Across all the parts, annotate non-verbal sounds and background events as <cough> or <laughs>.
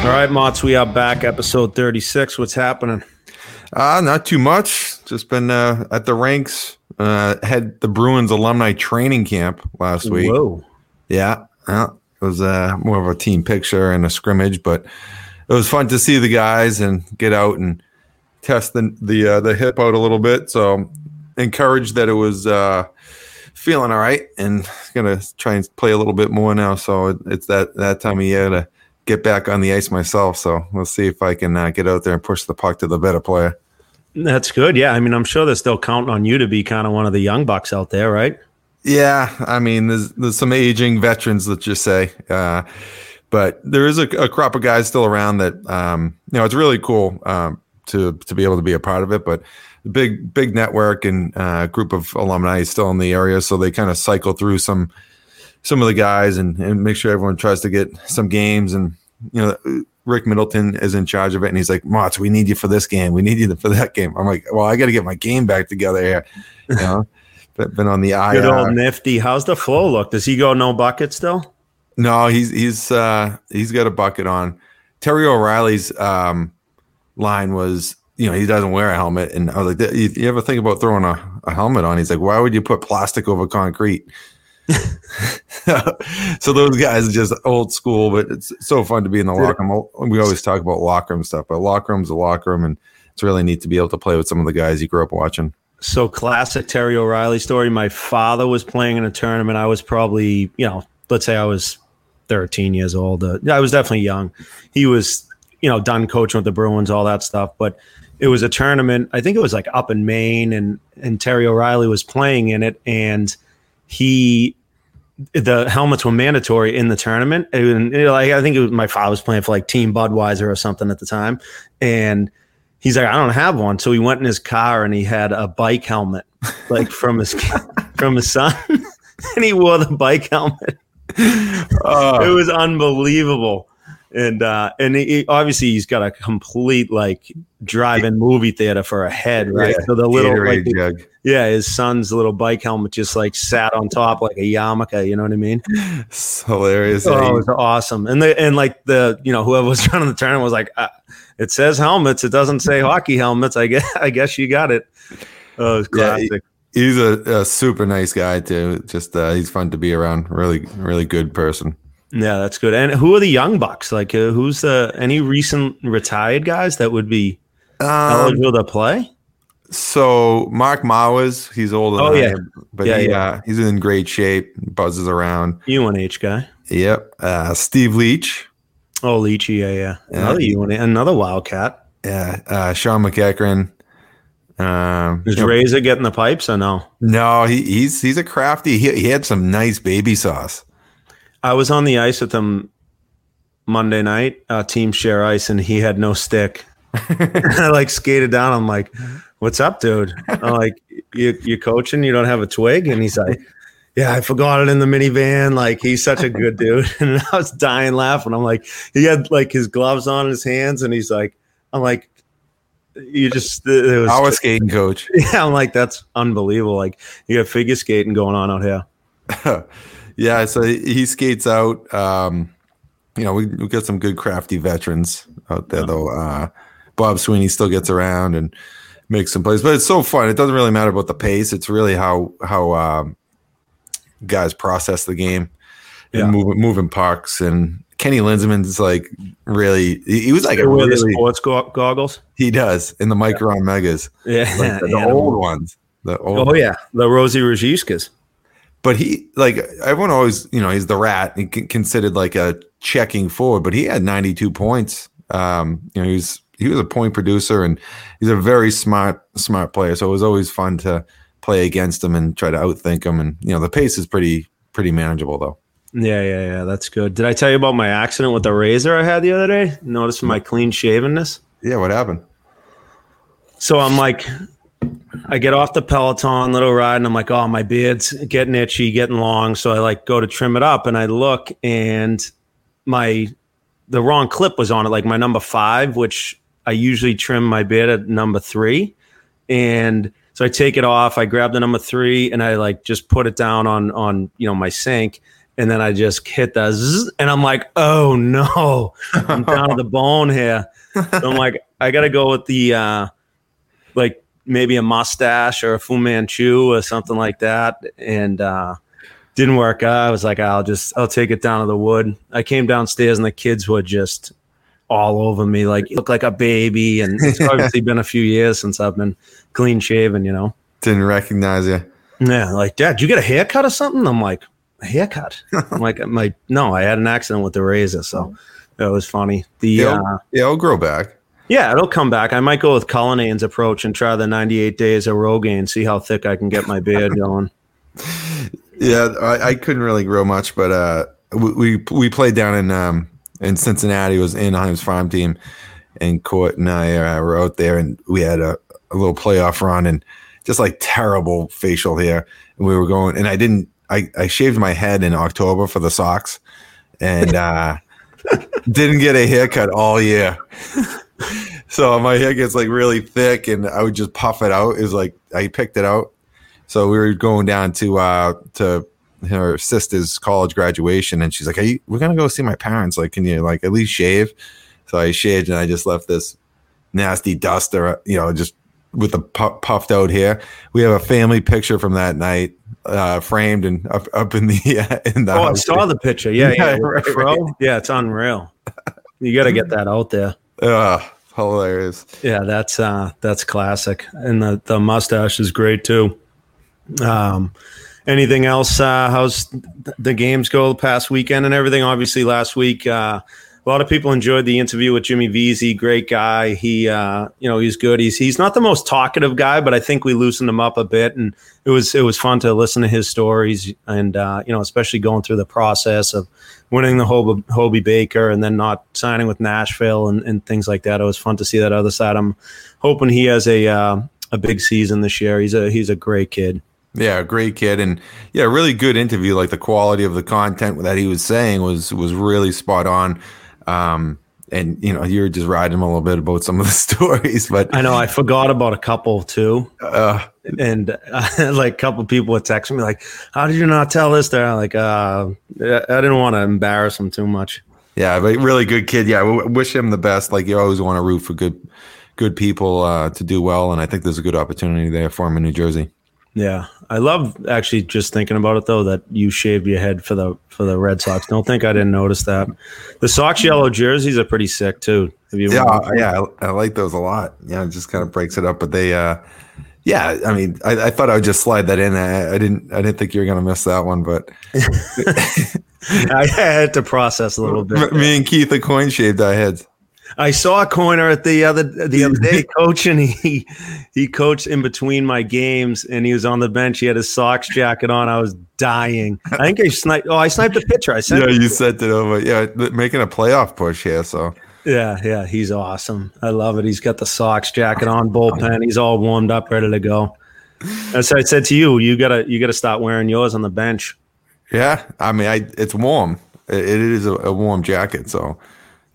All right, Mott's, we are back, episode 36. What's happening? Uh, not too much. Just been uh, at the ranks. Uh, had the Bruins alumni training camp last week. Whoa. Yeah, yeah. It was uh, more of a team picture and a scrimmage, but it was fun to see the guys and get out and test the the, uh, the hip out a little bit. So encouraged that it was uh, feeling all right and gonna try and play a little bit more now. So it, it's that that time of year to get back on the ice myself. So we'll see if I can uh, get out there and push the puck to the better player. That's good. Yeah. I mean, I'm sure they're still counting on you to be kind of one of the young bucks out there, right? Yeah. I mean, there's, there's some aging veterans, let's just say. Uh, but there is a, a, crop of guys still around that, um, you know, it's really cool um, to, to be able to be a part of it. But big, big network and uh, group of alumni still in the area. So they kind of cycle through some, some of the guys and, and make sure everyone tries to get some games and you know, Rick Middleton is in charge of it, and he's like, "Motts, we need you for this game. We need you for that game." I'm like, "Well, I got to get my game back together here." You know, <laughs> been on the IR. Good old nifty. How's the flow look? Does he go no bucket still? No, he's he's uh he's got a bucket on. Terry O'Reilly's um line was, you know, he doesn't wear a helmet, and I was like, "You, you ever think about throwing a, a helmet on?" He's like, "Why would you put plastic over concrete?" <laughs> so those guys are just old school, but it's so fun to be in the locker room. We always talk about locker room stuff, but locker room's a locker room, and it's really neat to be able to play with some of the guys you grew up watching. So classic Terry O'Reilly story. My father was playing in a tournament. I was probably, you know, let's say I was 13 years old. Uh, I was definitely young. He was, you know, done coaching with the Bruins, all that stuff. But it was a tournament. I think it was like up in Maine, and and Terry O'Reilly was playing in it, and he the helmets were mandatory in the tournament. And like I think was, my father was playing for like Team Budweiser or something at the time, and he's like, I don't have one. So he went in his car and he had a bike helmet, like from his <laughs> from his son, <laughs> and he wore the bike helmet. Uh, it was unbelievable and uh and he, obviously he's got a complete like drive-in movie theater for a head right? Yeah, so the little like, jug. yeah his son's little bike helmet just like sat on top like a yarmulke you know what i mean? It's hilarious oh it was awesome. And the and like the you know whoever was <laughs> running the tournament was like uh, it says helmets. It doesn't say hockey helmets. I guess i guess you got it. Oh it was classic yeah, he, he's a, a, super nice guy too. Just uh, he's fun to be around. Really really good person yeah, that's good. And who are the young bucks? Like, uh, who's the any recent retired guys that would be um, eligible to play? So Mark Mowers, he's older. Oh yeah, but yeah, he, yeah. Uh, he's in great shape. Buzzes around. UNH guy. Yep. Uh, Steve Leach. Oh, Leachy, yeah, yeah. Another yeah. UNH, another Wildcat. Yeah. Uh, Shawn McEachern. Um, Is Razor getting the pipes or no? No, he, he's he's a crafty. He, he had some nice baby sauce. I was on the ice with him Monday night, uh, team share ice, and he had no stick. <laughs> I like skated down. I'm like, "What's up, dude?" I'm like, "You you coaching? You don't have a twig?" And he's like, "Yeah, I forgot it in the minivan." Like he's such a good dude, <laughs> and I was dying laughing. I'm like, he had like his gloves on his hands, and he's like, "I'm like, you just it was our skating coach." <laughs> Yeah, I'm like, that's unbelievable. Like you got figure skating going on out here. Yeah, so he skates out. Um, you know, we we got some good crafty veterans out there though. Uh, Bob Sweeney still gets around and makes some plays, but it's so fun. It doesn't really matter about the pace. It's really how how um, guys process the game and yeah. moving moving pucks. And Kenny Linseman's like really he was like a really, the sports goggles. He does in the Micron yeah. Megas. Yeah, like the, the <laughs> old ones. The old oh yeah, the Rosie Ruzickas but he like everyone always you know he's the rat he considered like a checking forward but he had 92 points. Um you know he's he was a point producer and he's a very smart smart player. So it was always fun to play against him and try to outthink him. And you know the pace is pretty pretty manageable though. Yeah yeah yeah. That's good. Did i tell you about my accident with the razor i had the other day? Notice my clean shavenness? Yeah what happened? So i'm like I get off the Peloton little ride and I'm like, oh, my beard's getting itchy, getting long. So I like go to trim it up and I look and my the wrong clip was on it, like my number five, which I usually trim my beard at number three. And so I take it off, I grab the number three and I like just put it down on on you know my sink. and then I just hit the zzz, and I'm like, oh no, I'm down to the <laughs> bone here. So I'm like, I gotta go with the uh, like maybe a mustache or a Fu Manchu or something like that, and uh, didn't work out. I was like, I'll just I'll take it down to the wood. I came downstairs and the kids were just all over me, like you look like a baby, and it's <laughs> obviously been a few years since I've been clean shaven, you know. Didn't recognize you. Yeah, like Dad, you get a haircut or something? I'm like, a haircut. <laughs> I'm like, my no, I had an accident with the razor, so that was funny. The It'll, uh, yeah, it'll grow back. Yeah, it'll come back. I might go with Cullinane's approach and try the 98 days of Rogaine, see how thick I can get my beard <laughs> going. Yeah, I, I couldn't really grow much, but uh, we we, we played down in um, in Cincinnati. It was Anaheim's farm team, and Court and I uh, were out there, and we had a, a little playoff run, and just like terrible facial hair. And we were going, and I didn't. I I shaved my head in October for the Sox, and uh, <laughs> didn't get a haircut all year. <laughs> so my hair gets like really thick, and I would just puff it out. Is like I picked it out. So we were going down to uh to her sister's college graduation, and she's like, "Hey, we're gonna go see my parents. Like, can you like at least shave?" So I shaved, and I just left this nasty duster, you know, just with the pu- puffed out hair. We have a family picture from that night, uh, framed and up, up in the <laughs> uh, in the Oh, I saw the picture. Yeah, yeah, <laughs> Yeah, right, Fro. Yeah, it's unreal. You got to get that out there. Ugh, hilarious. Yeah, that's uh that's classic. And the the mustache is great too. Um anything else uh how's the games go the past weekend and everything? Obviously last week uh a lot of people enjoyed the interview with Jimmy Vesey, great guy. He uh you know, he's good. He's he's not the most talkative guy, but I think we loosened him up a bit and it was it was fun to listen to his stories and uh you know, especially going through the process of winning the Hobey, Hobey Baker and then not signing with Nashville and, and things like that. It was fun to see that other side. I'm hoping he has a uh, a big season this year. He's a he's a great kid. Yeah, great kid, and yeah, really good interview. Like the quality of the content that he was saying was was really spot on. Um, and you know, you're just riding a little bit about some of the <laughs> stories, but I know I forgot about a couple too, uh, and uh, <laughs> like a couple people would text me like, "How did you not tell this?" There, like, uh, I didn't want to embarrass him too much. yeah, but really good kid. Yeah, w- wish him the best. Like you always want to root for good good people uh, to do well, and I think there's a good opportunity there for him in New Jersey. Yeah, I love actually just thinking about it though that you shaved your head for the for the Red Sox. Don't think I didn't notice that. The Sox yellow jerseys are pretty sick too. Have you? Yeah, yeah, I, I like those a lot. Yeah, it just kind of breaks it up. But they, uh, yeah, I mean, I, I thought I would just slide that in. I, I didn't, I didn't think you were gonna miss that one, but <laughs> I had to process a little <laughs> bit. me and Keith Aucoin shaved our heads. I saw Aucoin at the other the other day <laughs> coaching. He he coached in between my games, and he was on the bench. He had his Sox jacket on. I was dying. I think I sniped. Oh, I sniped the pitcher. I sent. Yeah, you sent it over. Yeah, making a playoff push here. So Yeah, yeah. He's awesome. I love it. He's got the Sox jacket on, bullpen. He's all warmed up, ready to go. As I said to you, you gotta you gotta start wearing yours on the bench. yeah, I mean, I it's warm. It, it is a, a warm jacket. So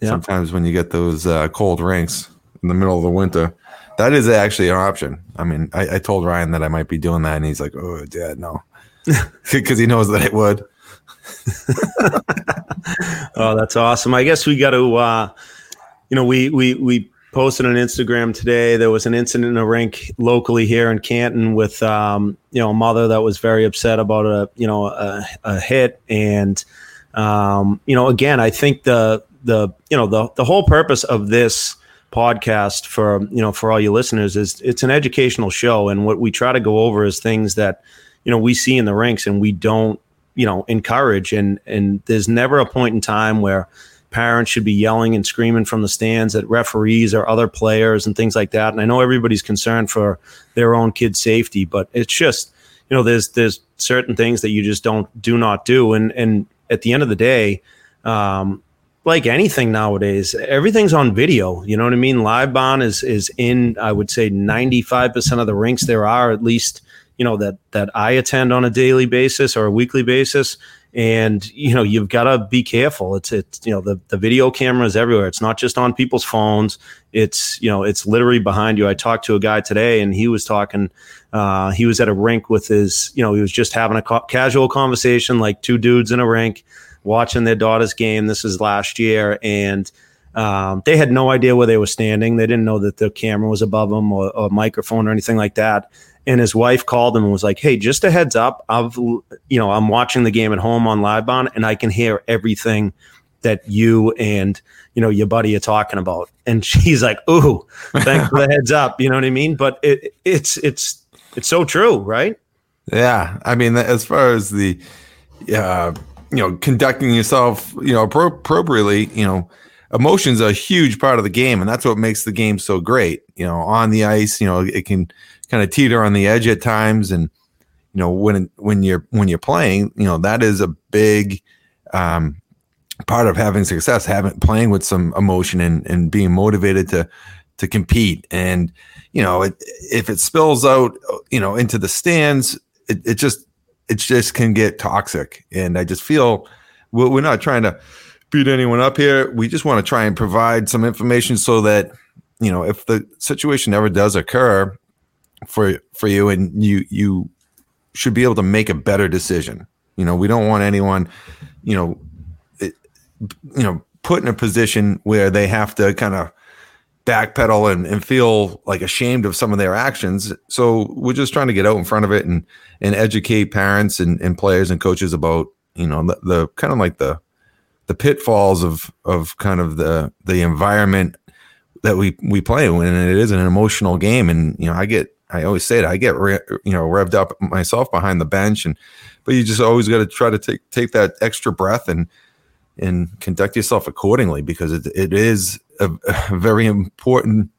Yeah. sometimes when you get those uh, cold rinks in the middle of the winter, that is actually an option. I mean, I, I told Ryan that I might be doing that, and he's like, "Oh, Dad, no," <laughs> because he knows that it would. <laughs> Oh, that's awesome. I guess we got to, uh, you know, we we we posted on Instagram today. There was an incident in a rink locally here in Canton with, um, you know, a mother that was very upset about a, you know, a, a hit, and, um, you know, again, I think the the you know the the whole purpose of this podcast for you know for all you listeners is it's an educational show, and what we try to go over is things that you know we see in the rinks and we don't you know encourage. And and there's never a point in time where parents should be yelling and screaming from the stands at referees or other players and things like that. And i know everybody's concerned for their own kids safety but it's just you know there's there's certain things that you just don't do not do. And and at the end of the day um like anything nowadays, everything's on video. You know what I mean? LiveBarn is is in, I would say, ninety five percent of the rinks. There are, at least you know that that I attend on a daily basis or a weekly basis. And you know you've got to be careful. It's it's you know the, the video cameras everywhere. It's not just on people's phones. It's you know it's literally behind you. I talked to a guy today and he was talking uh, he was at a rink with his you know he was just having a ca- casual conversation like two dudes in a rink watching their daughter's game this is last year and um, they had no idea where they were standing they didn't know that the camera was above them or, or a microphone or anything like that and his wife called him and was like, "Hey, just a heads up, I've you know I'm watching the game at home on LiveBarn, and I can hear everything that you and you know your buddy are talking about." And <laughs> she's like, "Ooh, thanks for the heads up." You know what I mean? But it it's it's it's so true, right? Yeah, I mean, as far as the uh, you know conducting yourself, you know, appropriately, you know. Emotions a huge part of the game, and that's what makes the game so great. You know, on the ice, you know, it can kind of teeter on the edge at times and you know when when you're when you're playing you know that is a big um, part of having success having playing with some emotion and and being motivated to to compete and you know it, if it spills out you know into the stands it, it just it just can get toxic and i just feel we're not trying to beat anyone up here we just want to try and provide some information so that you know if the situation ever does occur for for you, and you you should be able to make a better decision. You know, we don't want anyone, you know, it, you know, put in a position where they have to kind of backpedal and, and feel like ashamed of some of their actions. So we're just trying to get out in front of it and and educate parents and, and players and coaches about you know the, the kind of like the the pitfalls of of kind of the the environment that we we play in and it is an emotional game and you know I get I always say it. I get re, you know revved up myself behind the bench, and but you just always got to try to take take that extra breath and and conduct yourself accordingly because it, it is a, a very important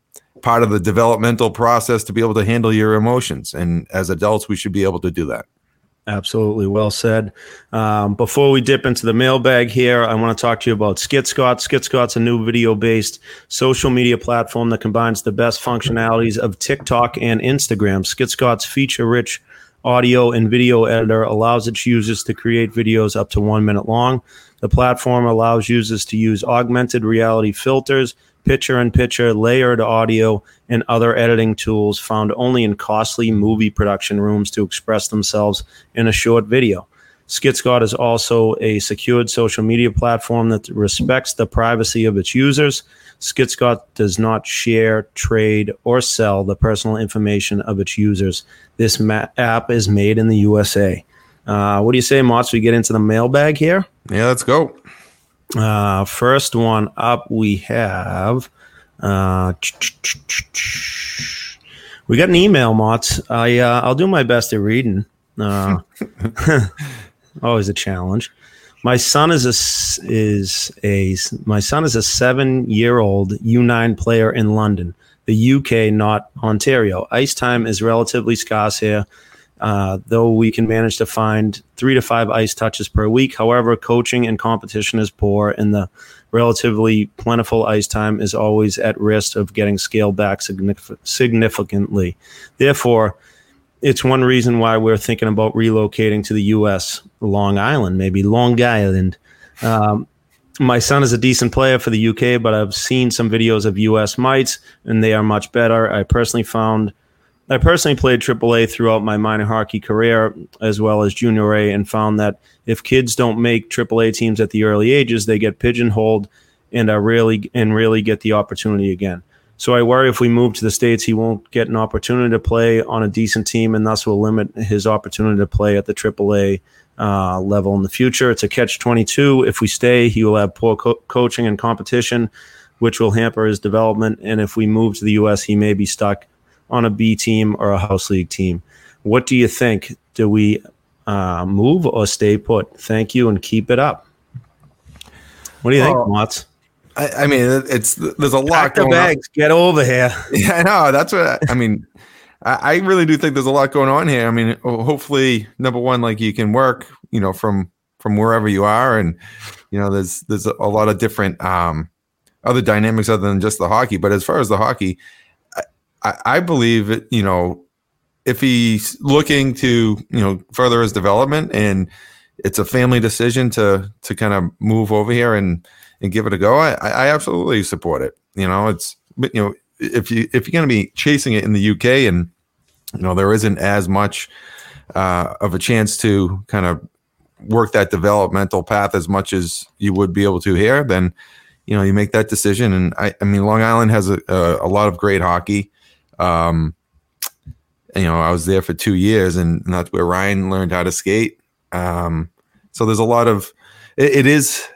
part of the developmental process to be able to handle your emotions. And as adults, we should be able to do that. Absolutely. Well said. Um, before we dip into the mailbag here, I want to talk to you about SkitScot. SkitScot's a new video based social media platform that combines the best functionalities of TikTok and Instagram. SkitScot's feature rich audio and video editor allows its users to create videos up to one minute long. The platform allows users to use augmented reality filters picture in picture, layered audio, and other editing tools found only in costly movie production rooms to express themselves in a short video. SkitScot is also a secured social media platform that respects the privacy of its users. SkitScot does not share, trade, or sell the personal information of its users. This ma- app is made in the USA. Uh, what do you say, Mots? We get into the mailbag here? Yeah, let's go. Uh, first one up, we have. Uh, we got an email, Mott. I uh, I'll do my best at reading. Uh, <laughs> always a challenge. My son is a is a my son is a seven year old U nine player in London, the UK, not Ontario. Ice time is relatively scarce here, uh, though we can manage to find three to five ice touches per week. However, coaching and competition is poor, and the relatively plentiful ice time is always at risk of getting scaled back significantly. Therefore, it's one reason why we're thinking about relocating to the U.S., Long Island, maybe Long Island. Um, my son is a decent player for the UK, but I've seen some videos of US mites, and they are much better. I personally found I personally played AAA throughout my minor hockey career as well as junior A and found that if kids don't make AAA teams at the early ages, they get pigeonholed and are really and really get the opportunity again. So I worry if we move to the states, he won't get an opportunity to play on a decent team, and thus will limit his opportunity to play at the AAA uh, level in the future. It's a catch twenty two. If we stay, he will have poor co- coaching and competition, which will hamper his development. And if we move to the U.S., he may be stuck on a B team or a house league team. What do you think? Do we uh, move or stay put? Thank you and keep it up. What do you think, Motts? I, I, mean, it's there's a lot Pack the bags. On. Get over here. <laughs> Yeah, I know. That's what I, I mean. I, I really do think there's a lot going on here. I mean, hopefully, number one, like you can work, you know, from from wherever you are, and you know, there's there's a, a lot of different um, other dynamics other than just the hockey. But as far as the hockey, I, I believe it, you know, if he's looking to you know further his development and it's a family decision to to kind of move over here and and give it a go, I, I absolutely support it. You know, it's but you know if you if you're going to be chasing it in the UK and you know there isn't as much uh, of a chance to kind of work that developmental path as much as you would be able to here, then you know you make that decision. And I, I mean, Long Island has a, a, a lot of great hockey. Um, you know, I was there for two years, and that's where Ryan learned how to skate. Um, so there's a lot of it, it is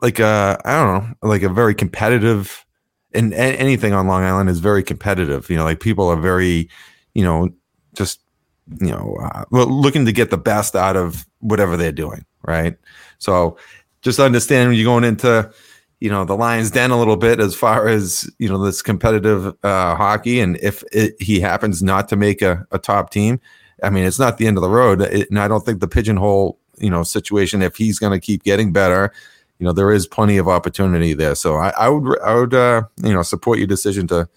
like a I don't know, like a very competitive, and, and anything on Long Island is very competitive. You know, like people are very, you know, just you know, uh, looking to get the best out of whatever they're doing, right? So just understand when you're going into you know the Lions Den a little bit as far as you know this competitive uh, hockey, and if it, he happens not to make a, a, top team, I mean it's not the end of the road. It, and I don't think the pigeonhole you know situation. If he's going to keep getting better, you know there is plenty of opportunity there. So I, I would I would uh, you know support your decision to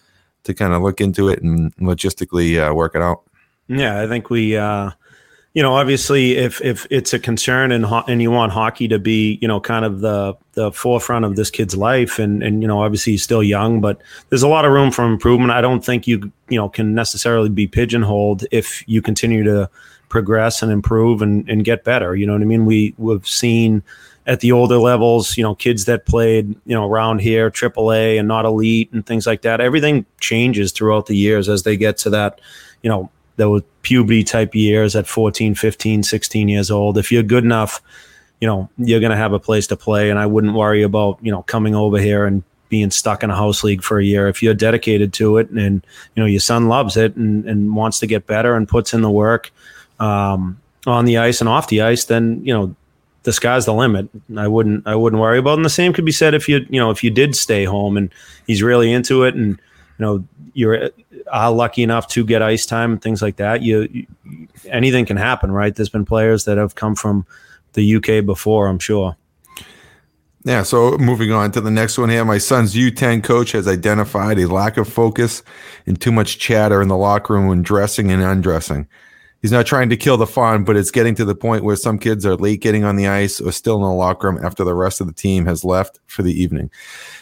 to kind of look into it and logistically uh, work it out. Yeah, I think we uh, you know, obviously, if if it's a concern and ho- and you want hockey to be, you know, kind of the the forefront of this kid's life, and and you know, obviously he's still young, but there's a lot of room for improvement. I don't think you you know can necessarily be pigeonholed if you continue to progress and improve and and get better. You know what I mean? We we've seen at the older levels, you know, kids that played, you know, around here, AAA and not elite and things like that. Everything changes throughout the years as they get to that, you know, those puberty type years at 14, 15, 16 years old. If you're good enough, you know, you're going to have a place to play. And I wouldn't worry about, you know, coming over here and being stuck in a house league for a year. If you're dedicated to it and, you know, your son loves it and, and wants to get better and puts in the work um, on the ice and off the ice, then, you know, the sky's the limit. I wouldn't, I wouldn't worry about it. And the same could be said if you, you know, if you did stay home and he's really into it and, you know, you're are lucky enough to get ice time and things like that, you, you, anything can happen, right? There's been players that have come from the UK before, I'm sure. Yeah, so moving on to the next one here. My son's U10 coach has identified a lack of focus and too much chatter in the locker room when dressing and undressing. He's not trying to kill the fun, but it's getting to the point where some kids are late getting on the ice or still in the locker room after the rest of the team has left for the evening.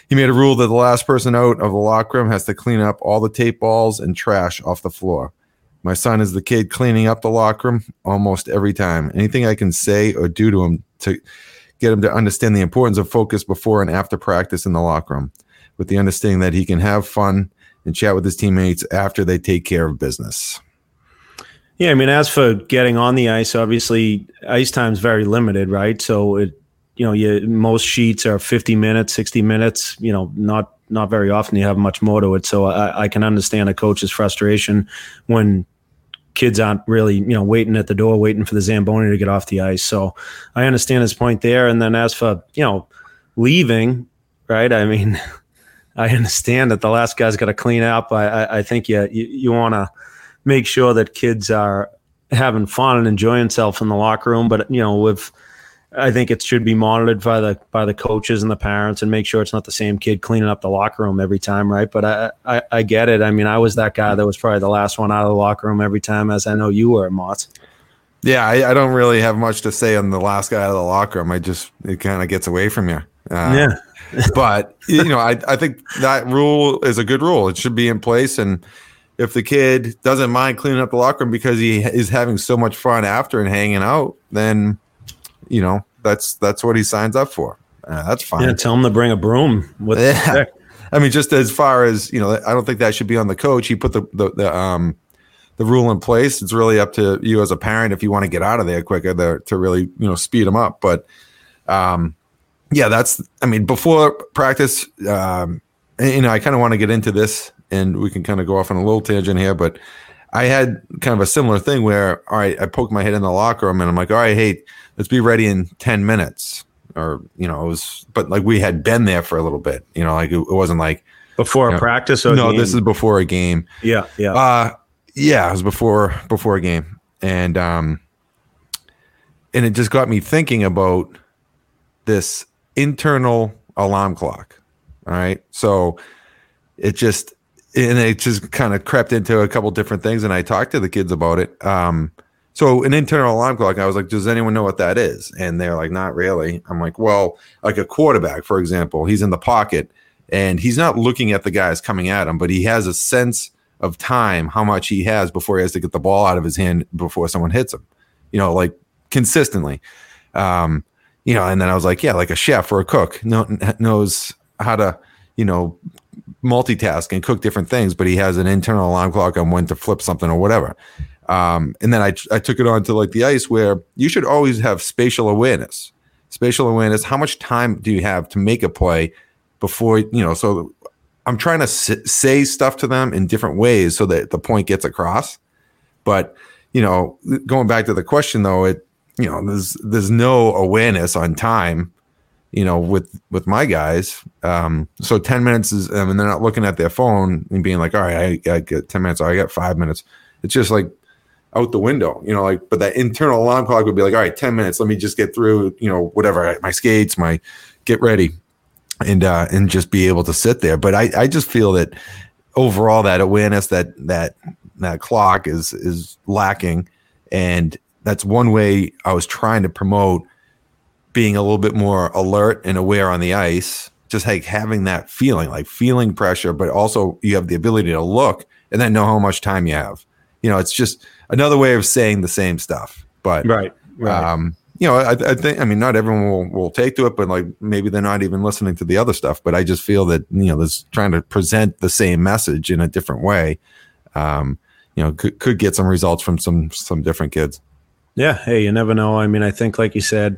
He made a rule that the last person out of the locker room has to clean up all the tape balls and trash off the floor. My son is the kid cleaning up the locker room almost every time. Anything I can say or do to him to get him to understand the importance of focus before and after practice in the locker room, with the understanding that he can have fun and chat with his teammates after they take care of business. Yeah, I mean, as for getting on the ice, obviously ice time is very limited, right? So it you know, you most sheets are 50 minutes, 60 minutes, you know, not not very often you have much more to it. So I, I can understand a coach's frustration when kids aren't really, you know, waiting at the door, waiting for the Zamboni to get off the ice. So I understand his point there. And then as for, you know, leaving, right? I mean, <laughs> I understand that the last guy's got to clean up. I, I, I think you, you, you want to make sure that kids are having fun and enjoying themselves in the locker room. But, you know, with, I think it should be monitored by the by the coaches and the parents and make sure it's not the same kid cleaning up the locker room every time, right? But I, I, I get it. I mean, I was that guy that was probably the last one out of the locker room every time, as I know you were, Mott. Yeah, I, I, don't really have much to say on the last guy out of the locker room. I just it kind of gets away from you. Uh, yeah. <laughs> but you know, I I think that rule is a good rule. It should be in place and if the kid doesn't mind cleaning up the locker room because he is having so much fun after and hanging out, then you know, that's that's what he signs up for. Uh, that's fine. Yeah, tell him to bring a broom with. Yeah. <laughs> I mean, just as far as you know, I don't think that should be on the coach. He put the the, the um the rule in place. It's really up to you as a parent if you want to get out of there quicker to, to really you know speed them up. But um, yeah, that's I mean before practice, um, you know, I kind of want to get into this, and we can kind of go off on a little tangent here, but. I had kind of a similar thing where, all right, I poked my head in the locker room and I'm like, all right, hey, let's be ready in 10 minutes. Or you know it was but like we had been there for a little bit you know like it, it wasn't like before a know, practice or no this is before a game. Yeah yeah. Uh yeah it was before before a game. And um and it just got me thinking about this internal alarm clock all right? So it just and it just kind of crept into a couple different things. And I talked to the kids about it. Um, so an internal alarm clock, I was like, does anyone know what that is? And they're like, not really. I'm like, well, like a quarterback, for example, he's in the pocket and he's not looking at the guys coming at him, but he has a sense of time, how much he has before he has to get the ball out of his hand before someone hits him, you know, like consistently. Um, you know, and then I was like, yeah, like a chef or a cook knows how to, you know, multitask and cook different things, but he has an internal alarm clock on when to flip something or whatever. Um, and then I, I took it on to like the ice where you should always have spatial awareness. Spatial awareness. How much time do you have to make a play before, you know, so I'm trying to say stuff to them in different ways so that the point gets across. But, you know, going back to the question though, it, you know, there's, there's no awareness on time you know, with with my guys. Um, so ten minutes is, I mean, they're not looking at their phone and being like, all right, I, I get ten minutes, I got five minutes. It's just like out the window, you know, like, but that internal alarm clock would be like, all right, 10 minutes, let me just get through, you know, whatever, my skates, my get ready and, uh, and just be able to sit there. But I, I just feel that overall that awareness, that, that, that clock is, is lacking. And that's one way I was trying to promote being a little bit more alert and aware on the ice, just like having that feeling, like feeling pressure, but also you have the ability to look and then know how much time you have. You know, it's just another way of saying the same stuff. But right, right. Um, you know, I, I, think I mean not everyone will, will take to it, but like maybe they're not even listening to the other stuff. But I just feel that you know, this trying to present the same message in a different way. Um, you know, could could get some results from some some different kids. Yeah. Hey, you never know. I mean, I think like you said,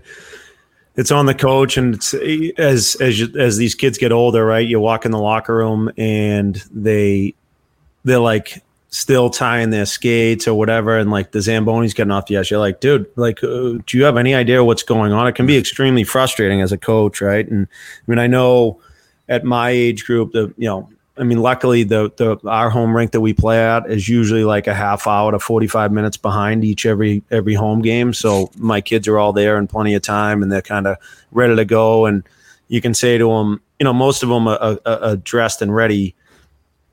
it's on the coach and it's as as you, as these kids get older right you walk in the locker room and they they're like still tying their skates or whatever and like the zamboni's getting off the ice. You're like dude like uh, do you have any idea what's going on? It can be extremely frustrating as a coach right? And i mean i know at my age group the you know I mean, luckily the the our home rink that we play at is usually like a half hour to forty five minutes behind each every every home game. So my kids are all there in plenty of time, and they're kind of ready to go. And you can say to them, you know, most of them are, are, are dressed and ready,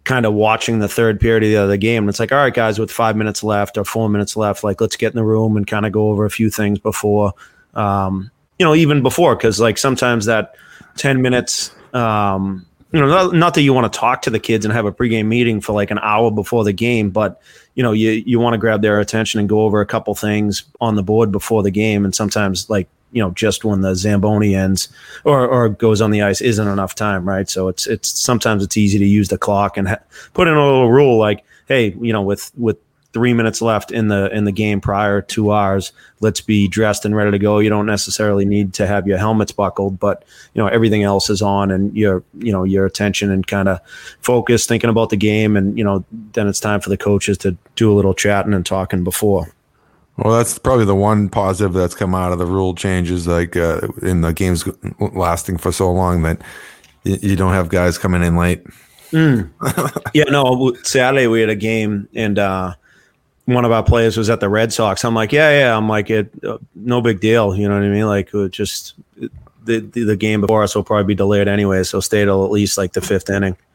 kind of watching the third period of the other game. And it's like, all right, guys, with five minutes left or four minutes left, like let's get in the room and kind of go over a few things before, um, you know, even before, because like sometimes that ten minutes. Um, you know, not, not, that you want to talk to the kids and have a pregame meeting for like an hour before the game, but you know, you you want to grab their attention and go over a couple things on the board before the game. And sometimes, like you know, just when the zamboni ends or or goes on the ice isn't enough time, right? So it's it's sometimes it's easy to use the clock and ha- put in a little rule like, hey, you know, with with three minutes left in the in the game prior to ours. Let's be dressed and ready to go. You don't necessarily need to have your helmets buckled, but you know everything else is on, and your you know your attention and kind of focus, thinking about the game, and you know then it's time for the coaches to do a little chatting and talking before. Well, that's probably the one positive that's come out of the rule changes, like uh, in the games lasting for so long that you don't have guys coming in late. Mm. <laughs> yeah, no. Saturday we had a game, and uh, one of our players was at the Red Sox. I'm like, yeah, yeah. I'm like, it, uh, no big deal. You know what I mean? Like, just the, the, the game before us will probably be delayed anyway, so stay till at least like the fifth inning. <laughs>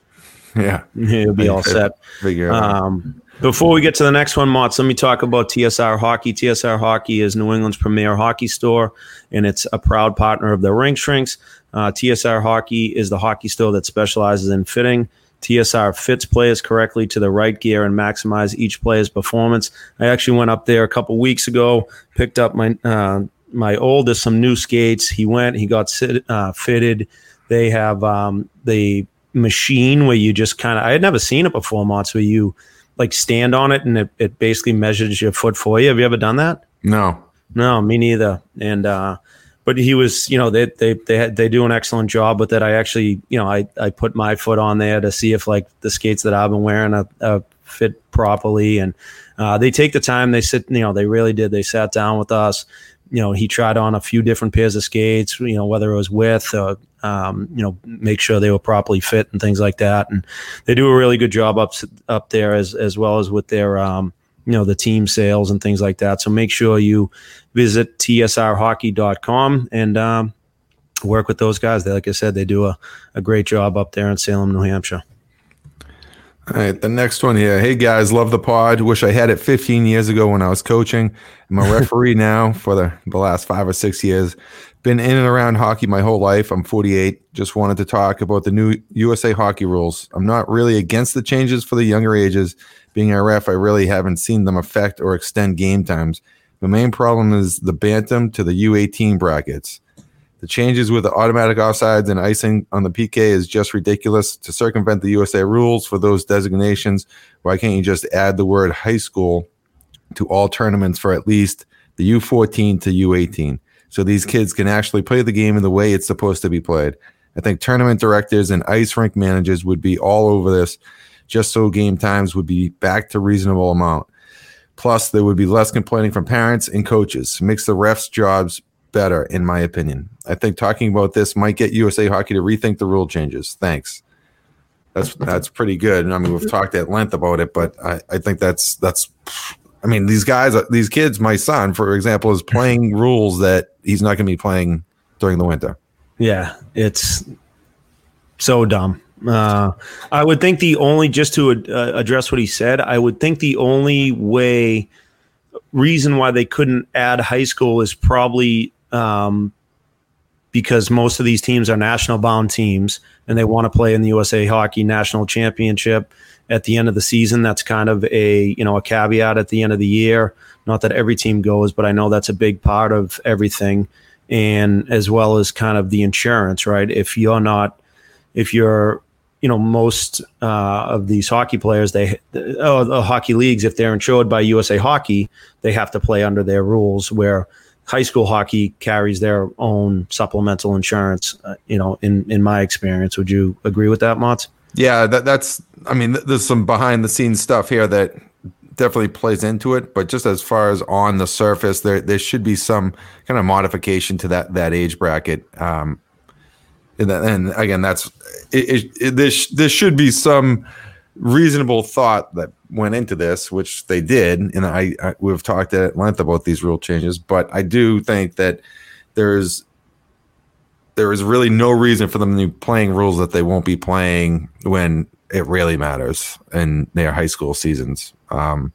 Yeah, it'll be all set. Figure um, before we get to the next one, Motts, let me talk about TSR Hockey. TSR Hockey is New England's premier hockey store, and it's a proud partner of the Rink Shrinks. Uh, TSR Hockey is the hockey store that specializes in fitting TSR fits players correctly to the right gear and maximize each player's performance. I actually went up there a couple weeks ago, picked up my uh, my oldest some new skates. He went, he got sit, uh, fitted. They have um, the machine where you just kind of I had never seen it before, Motts, where you like stand on it and it, it basically measures your foot for you. Have you ever done that? No. No, me neither. And uh, but he was, you know, they they they had, they do an excellent job with it. I actually, you know, I I put my foot on there to see if like the skates that I've been wearing are, fit properly, and uh, they take the time. They sit, you know, they really did. They sat down with us. You know, he tried on a few different pairs of skates. You know, whether it was with, or, um, you know, make sure they were properly fit and things like that. And they do a really good job up up there as as well as with their. Um, you know the team sales and things like that. So make sure you visit tsrhockey.com and um, work with those guys. They, like I said, they do a, a great job up there in Salem, New Hampshire. All right, the next one here. Hey guys, love the pod. Wish I had it 15 years ago when I was coaching. I'm a <laughs> referee now for the, the last five or six years. Been in and around hockey my whole life. I'm 48. Just wanted to talk about the new USA hockey rules. I'm not really against the changes for the younger ages. Being a ref, I really haven't seen them affect or extend game times. The main problem is the bantam to the U18 brackets. The changes with the automatic offsides and icing on the PK is just ridiculous to circumvent the USA rules for those designations. Why can't you just add the word high school to all tournaments for at least the U14 to U18 so these kids can actually play the game in the way it's supposed to be played? I think tournament directors and ice rink managers would be all over this just so game times would be back to reasonable amount. Plus, there would be less complaining from parents and coaches. Makes the refs' jobs better, in my opinion. I think talking about this might get USA Hockey to rethink the rule changes. Thanks. That's that's pretty good. I mean, we've talked at length about it, but I, I think that's that's. I mean, these guys, these kids, my son, for example, is playing rules that he's not going to be playing during the winter. Yeah, it's so dumb. Uh, I would think the only just to uh, address what he said, I would think the only way reason why they couldn't add high school is probably um, because most of these teams are national bound teams and they want to play in the USA Hockey National Championship at the end of the season. That's kind of a you know a caveat at the end of the year. Not that every team goes, but I know that's a big part of everything, and as well as kind of the insurance, right? If you're not, if you're you know most uh, of these hockey players they oh the hockey leagues if they're insured by USA Hockey they have to play under their rules where high school hockey carries their own supplemental insurance. Uh, you know, in in my experience, would you agree with that, Mott? Yeah, that, that's. I mean, th- there's some behind the scenes stuff here that definitely plays into it. But just as far as on the surface, there there should be some kind of modification to that that age bracket. Um, and, then, and again, that's it, it, it, this. This should be some reasonable thought that went into this, which they did, and I, I, we've talked at length about these rule changes. But I do think that there's there is really no reason for them to be playing rules that they won't be playing when it really matters in their high school seasons. Um,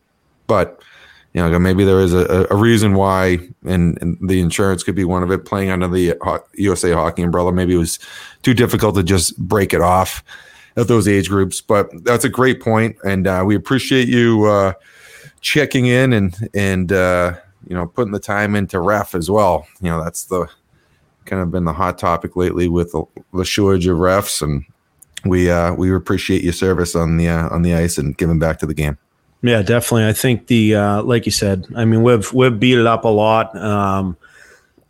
but you know, maybe there is a, a reason why, and, and, the insurance could be one of it. Playing under the USA Hockey umbrella, maybe it was too difficult to just break it off at those age groups. But that's a great point, and uh, we appreciate you uh, checking in and and uh, you know putting the time into ref as well. You know that's the kind of been the hot topic lately with the, the shortage of refs, and we uh, we appreciate your service on the uh, on the ice and giving back to the game. Yeah, definitely. I think the uh, like you said. I mean, we've we've beat it up a lot. Um,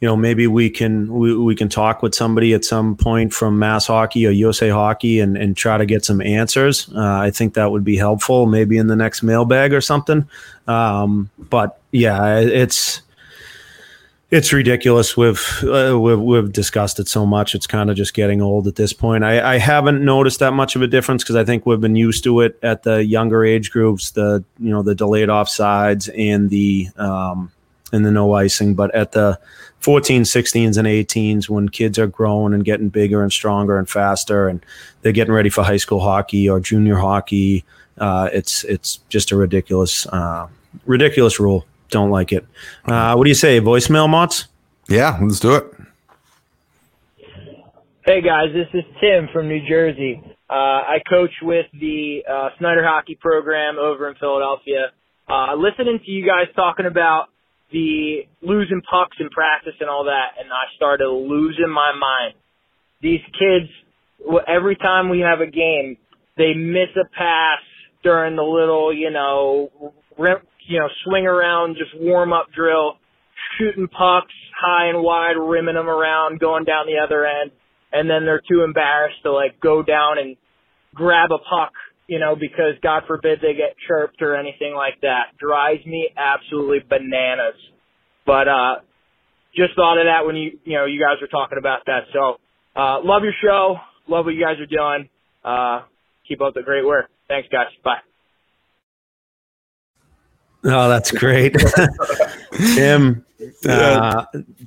you know maybe we can we, we can talk with somebody at some point from mass hockey or usa hockey and, and try to get some answers uh, i think that would be helpful maybe in the next mailbag or something um, but yeah it's it's ridiculous. We've, uh, we've we've discussed it so much. It's kind of just getting old at this point. I, I haven't noticed that much of a difference because I think we've been used to it at the younger age groups. The you know the delayed offsides and the um, and the no icing, but at the 14, 16s, and 18s, when kids are growing and getting bigger and stronger and faster, and they're getting ready for high school hockey or junior hockey, uh, it's it's just a ridiculous uh, ridiculous rule. Don't like it. Uh, what do you say? Voicemail, Motts? Yeah, let's do it. Hey guys, this is Tim from New Jersey. Uh, I coach with the uh, Snider Hockey Program over in Philadelphia. Uh, listening to you guys talking about the losing pucks in practice and all that, and I started losing my mind. These kids, every time we have a game, they miss a pass during the little, you know, you know, swing around, just warm up drill, shooting pucks high and wide, rimming them around, going down the other end, and then they're too embarrassed to like go down and grab a puck you know, because God forbid they get chirped or anything like that. Drives me absolutely bananas. But uh just thought of that when you you know, you guys were talking about that. So uh love your show. Love what you guys are doing. Uh keep up the great work. Thanks guys. Bye. Oh, that's great. <laughs> Tim, <laughs> uh,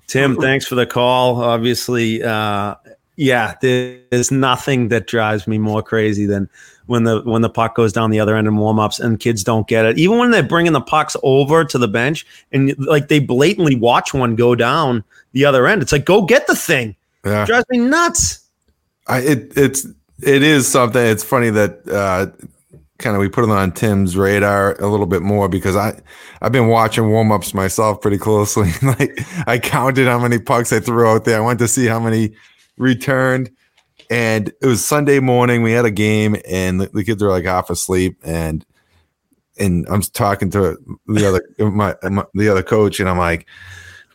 Tim, thanks for the call. Obviously, uh, Yeah, there's nothing that drives me more crazy than when the when the puck goes down the other end in warm ups and kids don't get it. Even when they're bringing the pucks over to the bench and like they blatantly watch one go down the other end. It's like go get the thing. Yeah. It drives me nuts. I it it's it is something. It's funny that uh, kind of we put it on Tim's radar a little bit more because I I've been watching warm ups myself pretty closely. <laughs> like I counted how many pucks I threw out there. I wanted to see how many returned. And it was Sunday morning. We had a game, and the, the kids were like half asleep. And and I'm talking to the other <laughs> my, my the other coach, and I'm like,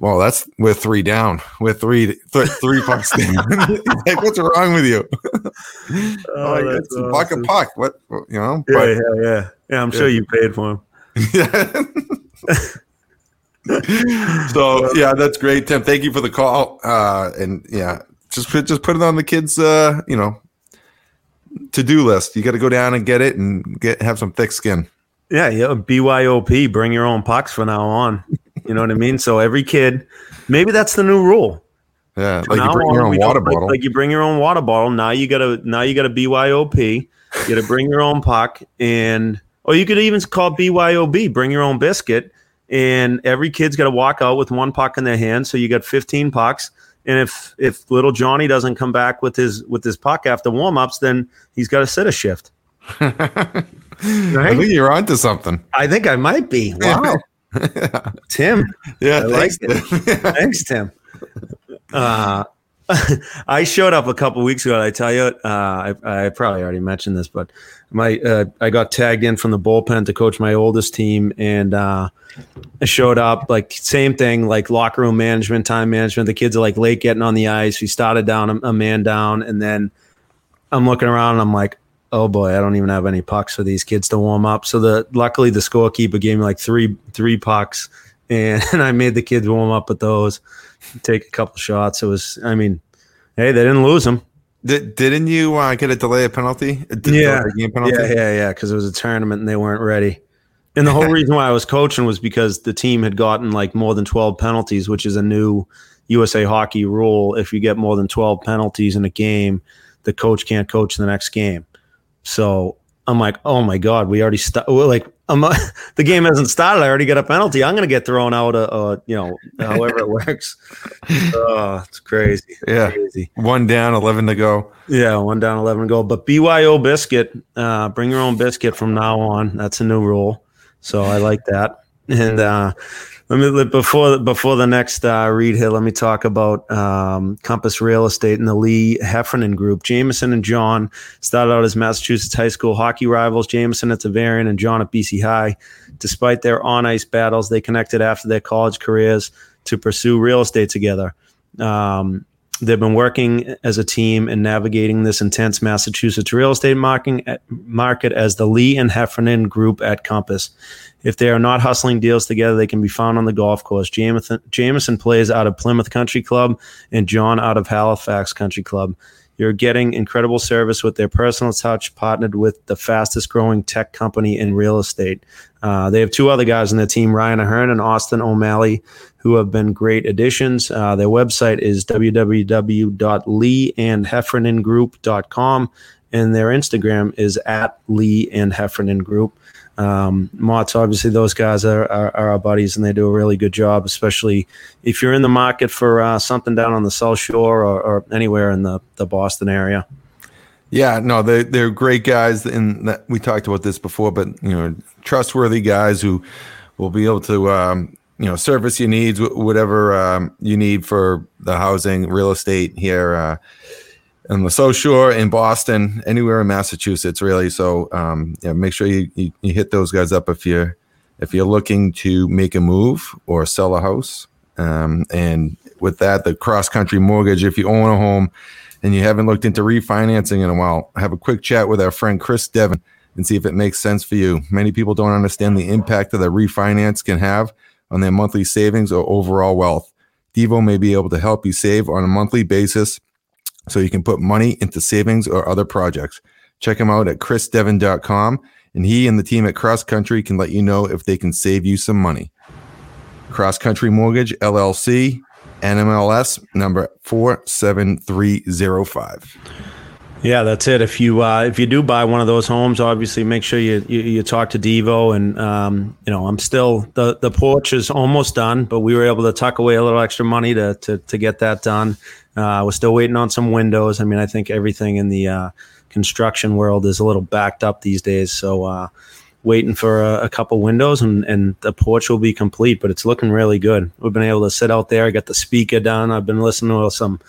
"Well, that's we're three down. We're three th- three pucks down. <laughs> <laughs> like, what's wrong with you? oh, like, it's awesome. puck a puck. What you know? Yeah, but, yeah, yeah, yeah. I'm yeah. sure you paid for him. yeah. <laughs> so yeah, that's great, Tim. Thank you for the call. Uh, and yeah, just put just put it on the kids. Uh, you know, to do list. You got to go down and get it and get have some thick skin. Yeah, yeah. BYOP. Bring your own pucks from now on. You know what I mean? So every kid, maybe that's the new rule. Yeah, like you bring your own water bottle. Like, like, you bring your own water bottle. Now you gotta now you gotta BYOP. You gotta bring your own puck and or you could even call BYOB. Bring your own biscuit. And every kid's got to walk out with one puck in their hand. So you got 15 pucks and if if little Johnny doesn't come back with his with his puck after warm-ups, then he's got to sit a shift. <laughs> right? I think you're onto something. I think I might be. Wow. <laughs> <laughs> Tim. Yeah, I thanks, Tim. <laughs> thanks, Tim. Uh, <laughs> I showed up a couple weeks ago. I tell you, uh, I, I, probably already mentioned this, but my uh, I got tagged in from the bullpen to coach my oldest team, and uh, I showed up like same thing, like locker room management, time management. The kids are like late getting on the ice. We started down a, a man down, and then I'm looking around and I'm like, oh boy, I don't even have any pucks for these kids to warm up. So the luckily the scorekeeper gave me like three three pucks, and, <laughs> and I made the kids warm up with those, take a couple shots. It was, I mean, hey, they didn't lose them. Did, didn't you uh, get a delay of penalty? yeah, penalty? yeah, yeah, yeah. Because it was a tournament and they weren't ready. And the whole <laughs> reason why I was coaching was because the team had gotten like more than 12 penalties, which is a new USA hockey rule. If you get more than 12 penalties in a game, the coach can't coach the next game. So I'm like, oh my God, we already started. Like, I'm, <laughs> the game hasn't started. I already got a penalty. I'm going to get thrown out, uh, uh, you know, however it <laughs> works. Oh, it's crazy. Yeah. Crazy. One down, 11 to go. Yeah, one down, 11 to go. But BYO biscuit, uh, bring your own biscuit from now on. That's a new rule. So I like that. And uh, let me before before the next uh, read here, let me talk about um, Compass Real Estate and the Lee Heffernan Group. Jameson and John started out as Massachusetts high school hockey rivals. Jameson at Xaverian and John at BC High. Despite their on ice battles, they connected after their college careers to pursue real estate together. Um, They've been working as a team and navigating this intense Massachusetts real estate eh, market as the Lee and Heffernan Group at Compass. If they are not hustling deals together, they can be found on the golf course. Jameson, Jameson plays out of Plymouth Country Club and John out of Halifax Country Club. You're getting incredible service with their personal touch, partnered with the fastest growing tech company in real estate. Uh, they have two other guys on their team, Ryan Ahern and Austin O'Malley, who have been great additions. Uh, their website is www.leeandheffernangroup.com, and their Instagram is at Lee and Heffernan Group. Um, Motts obviously those guys are, are, are, our buddies and they do a really good job, especially if you're in the market for uh, something down on the South Shore or, or, anywhere in the, the Boston area. Yeah, no, they they're great guys, and that, we talked about this before. But you know, trustworthy guys who will be able to um, you know service your needs, whatever um, you need for the housing, real estate here. Uh, in the South Shore in Boston, anywhere in Massachusetts, really. So um, yeah, make sure you, you, you hit those guys up if you're if you're looking to make a move or sell a house. Um, and with that, the cross country mortgage, if you own a home and you haven't looked into refinancing in a while, have a quick chat with our friend Chris Devin and see if it makes sense for you. Many people don't understand the impact that a refinance can have on their monthly savings or overall wealth. Devo may be able to help you save on a monthly basis so you can put money into savings or other projects. Check him out at chrisdevin.com, and he and the team at Cross Country can let you know if they can save you some money. Cross Country Mortgage LLC, NMLS number 47305. Yeah, that's it. If you uh, if you do buy one of those homes, obviously make sure you you, you talk to Devo. And um, you know, I'm still the the porch is almost done, but we were able to tuck away a little extra money to to to get that done. Uh, we're still waiting on some windows. I mean, I think everything in the uh, construction world is a little backed up these days. So uh, waiting for a, a, couple windows and, and the porch will be complete, but it's looking really good. We've been able to sit out there, get the speaker done. I've been listening to some,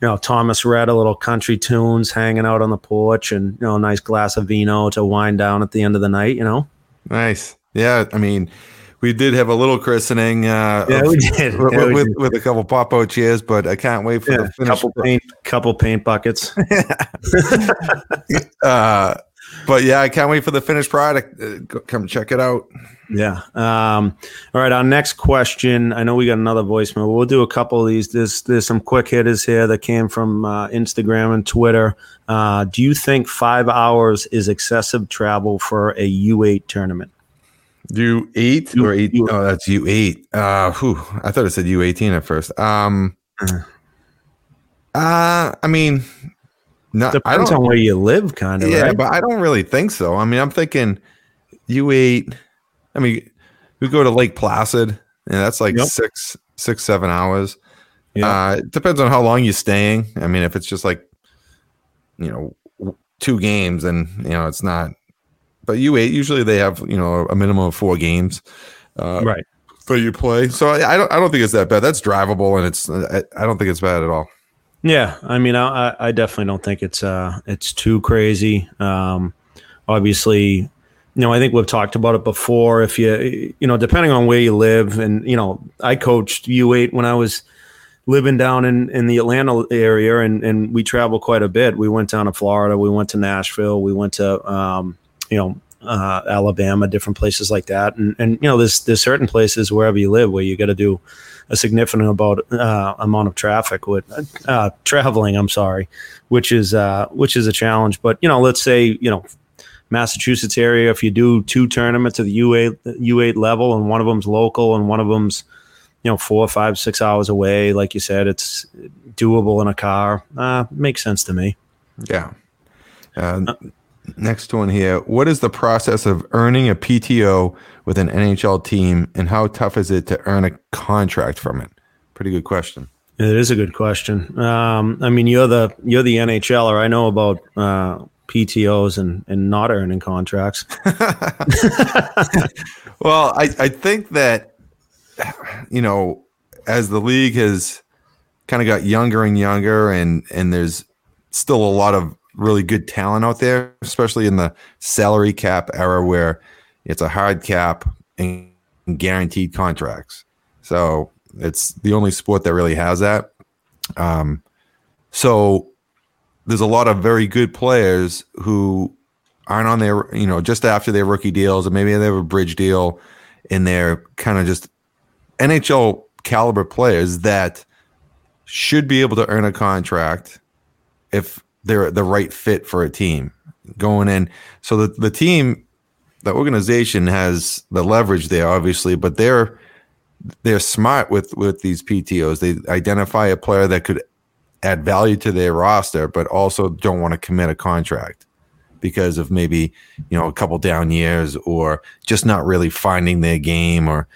you know, Thomas Rhett a little country tunes, hanging out on the porch and, you know, a nice glass of vino to wind down at the end of the night, you know? Nice. Yeah. I mean, we did have a little christening. Uh, yeah, we did. <laughs> With, yeah, we with, did. with, a couple popo cheers, but I can't wait for yeah, the finish. Couple paint, couple paint buckets. <laughs> uh, but yeah, I can't wait for the finished product. Uh, come check it out. Yeah. Um, all right. Our next question. I know we got another voicemail. We'll do a couple of these. There's there's some quick hitters here that came from uh, Instagram and Twitter. Uh, do you think five hours is excessive travel for a U8 tournament? U eight or eight? Oh, that's U eight. Uh, whew, I thought it said U eighteen at first. Um, uh, I mean, no, depends on where you live, kind of. Yeah, right? but I don't really think so. I mean, I'm thinking you eight. I mean, we go to Lake Placid, and that's like yep. six, six, seven hours. Yeah, uh, it depends on how long you're staying. I mean, if it's just like, you know, two games, and you know, it's not but you eight usually they have you know a minimum of four games, uh, right? For you play, so I, I, don't I don't think it's that bad. That's drivable, and it's I, I don't think it's bad at all. Yeah, I mean, I, I definitely don't think it's uh it's too crazy. Um, obviously, you know, I think we've talked about it before. If you you know, depending on where you live, and you know, I coached U8 when I was living down in, in the Atlanta area and, and we travel quite a bit. We went down to Florida, we went to Nashville, we went to um, you know, uh, Alabama, different places like that. And, and, you know, there's, there's certain places wherever you live where you got to do a significant about, uh, amount of traffic with, uh, traveling, I'm sorry, which is, uh, which is a challenge. But, you know, let's say, you know, Massachusetts area, if you do two tournaments at the U8, U8 level and one of them's local and one of them's, you know, four, five, six hours away, like you said, it's doable in a car. Uh, makes sense to me. Yeah. Uh, next one here. What is the process of earning a PTO with an NHL team, and how tough is it to earn a contract from it? Pretty good question. It is a good question. Um, I mean, you're the you're the NHLer. I know about uh, PTOS and and not earning contracts. <laughs> <laughs> well, I I think that you know as the league has kind of got younger and younger, and and there's still a lot of really good talent out there, especially in the salary cap era where it's a hard cap and guaranteed contracts. So it's the only sport that really has that. Um, so there's a lot of very good players who aren't on their, you know, just after their rookie deals, or maybe they have a bridge deal, and they're kind of just NHL caliber players that should be able to earn a contract if they're the right fit for a team going in. So the, the team, the organization has the leverage there, obviously, but they're they're smart with with these PTOS. They identify a player that could add value to their roster, but also don't want to commit a contract because of maybe you know a couple down years or just not really finding their game or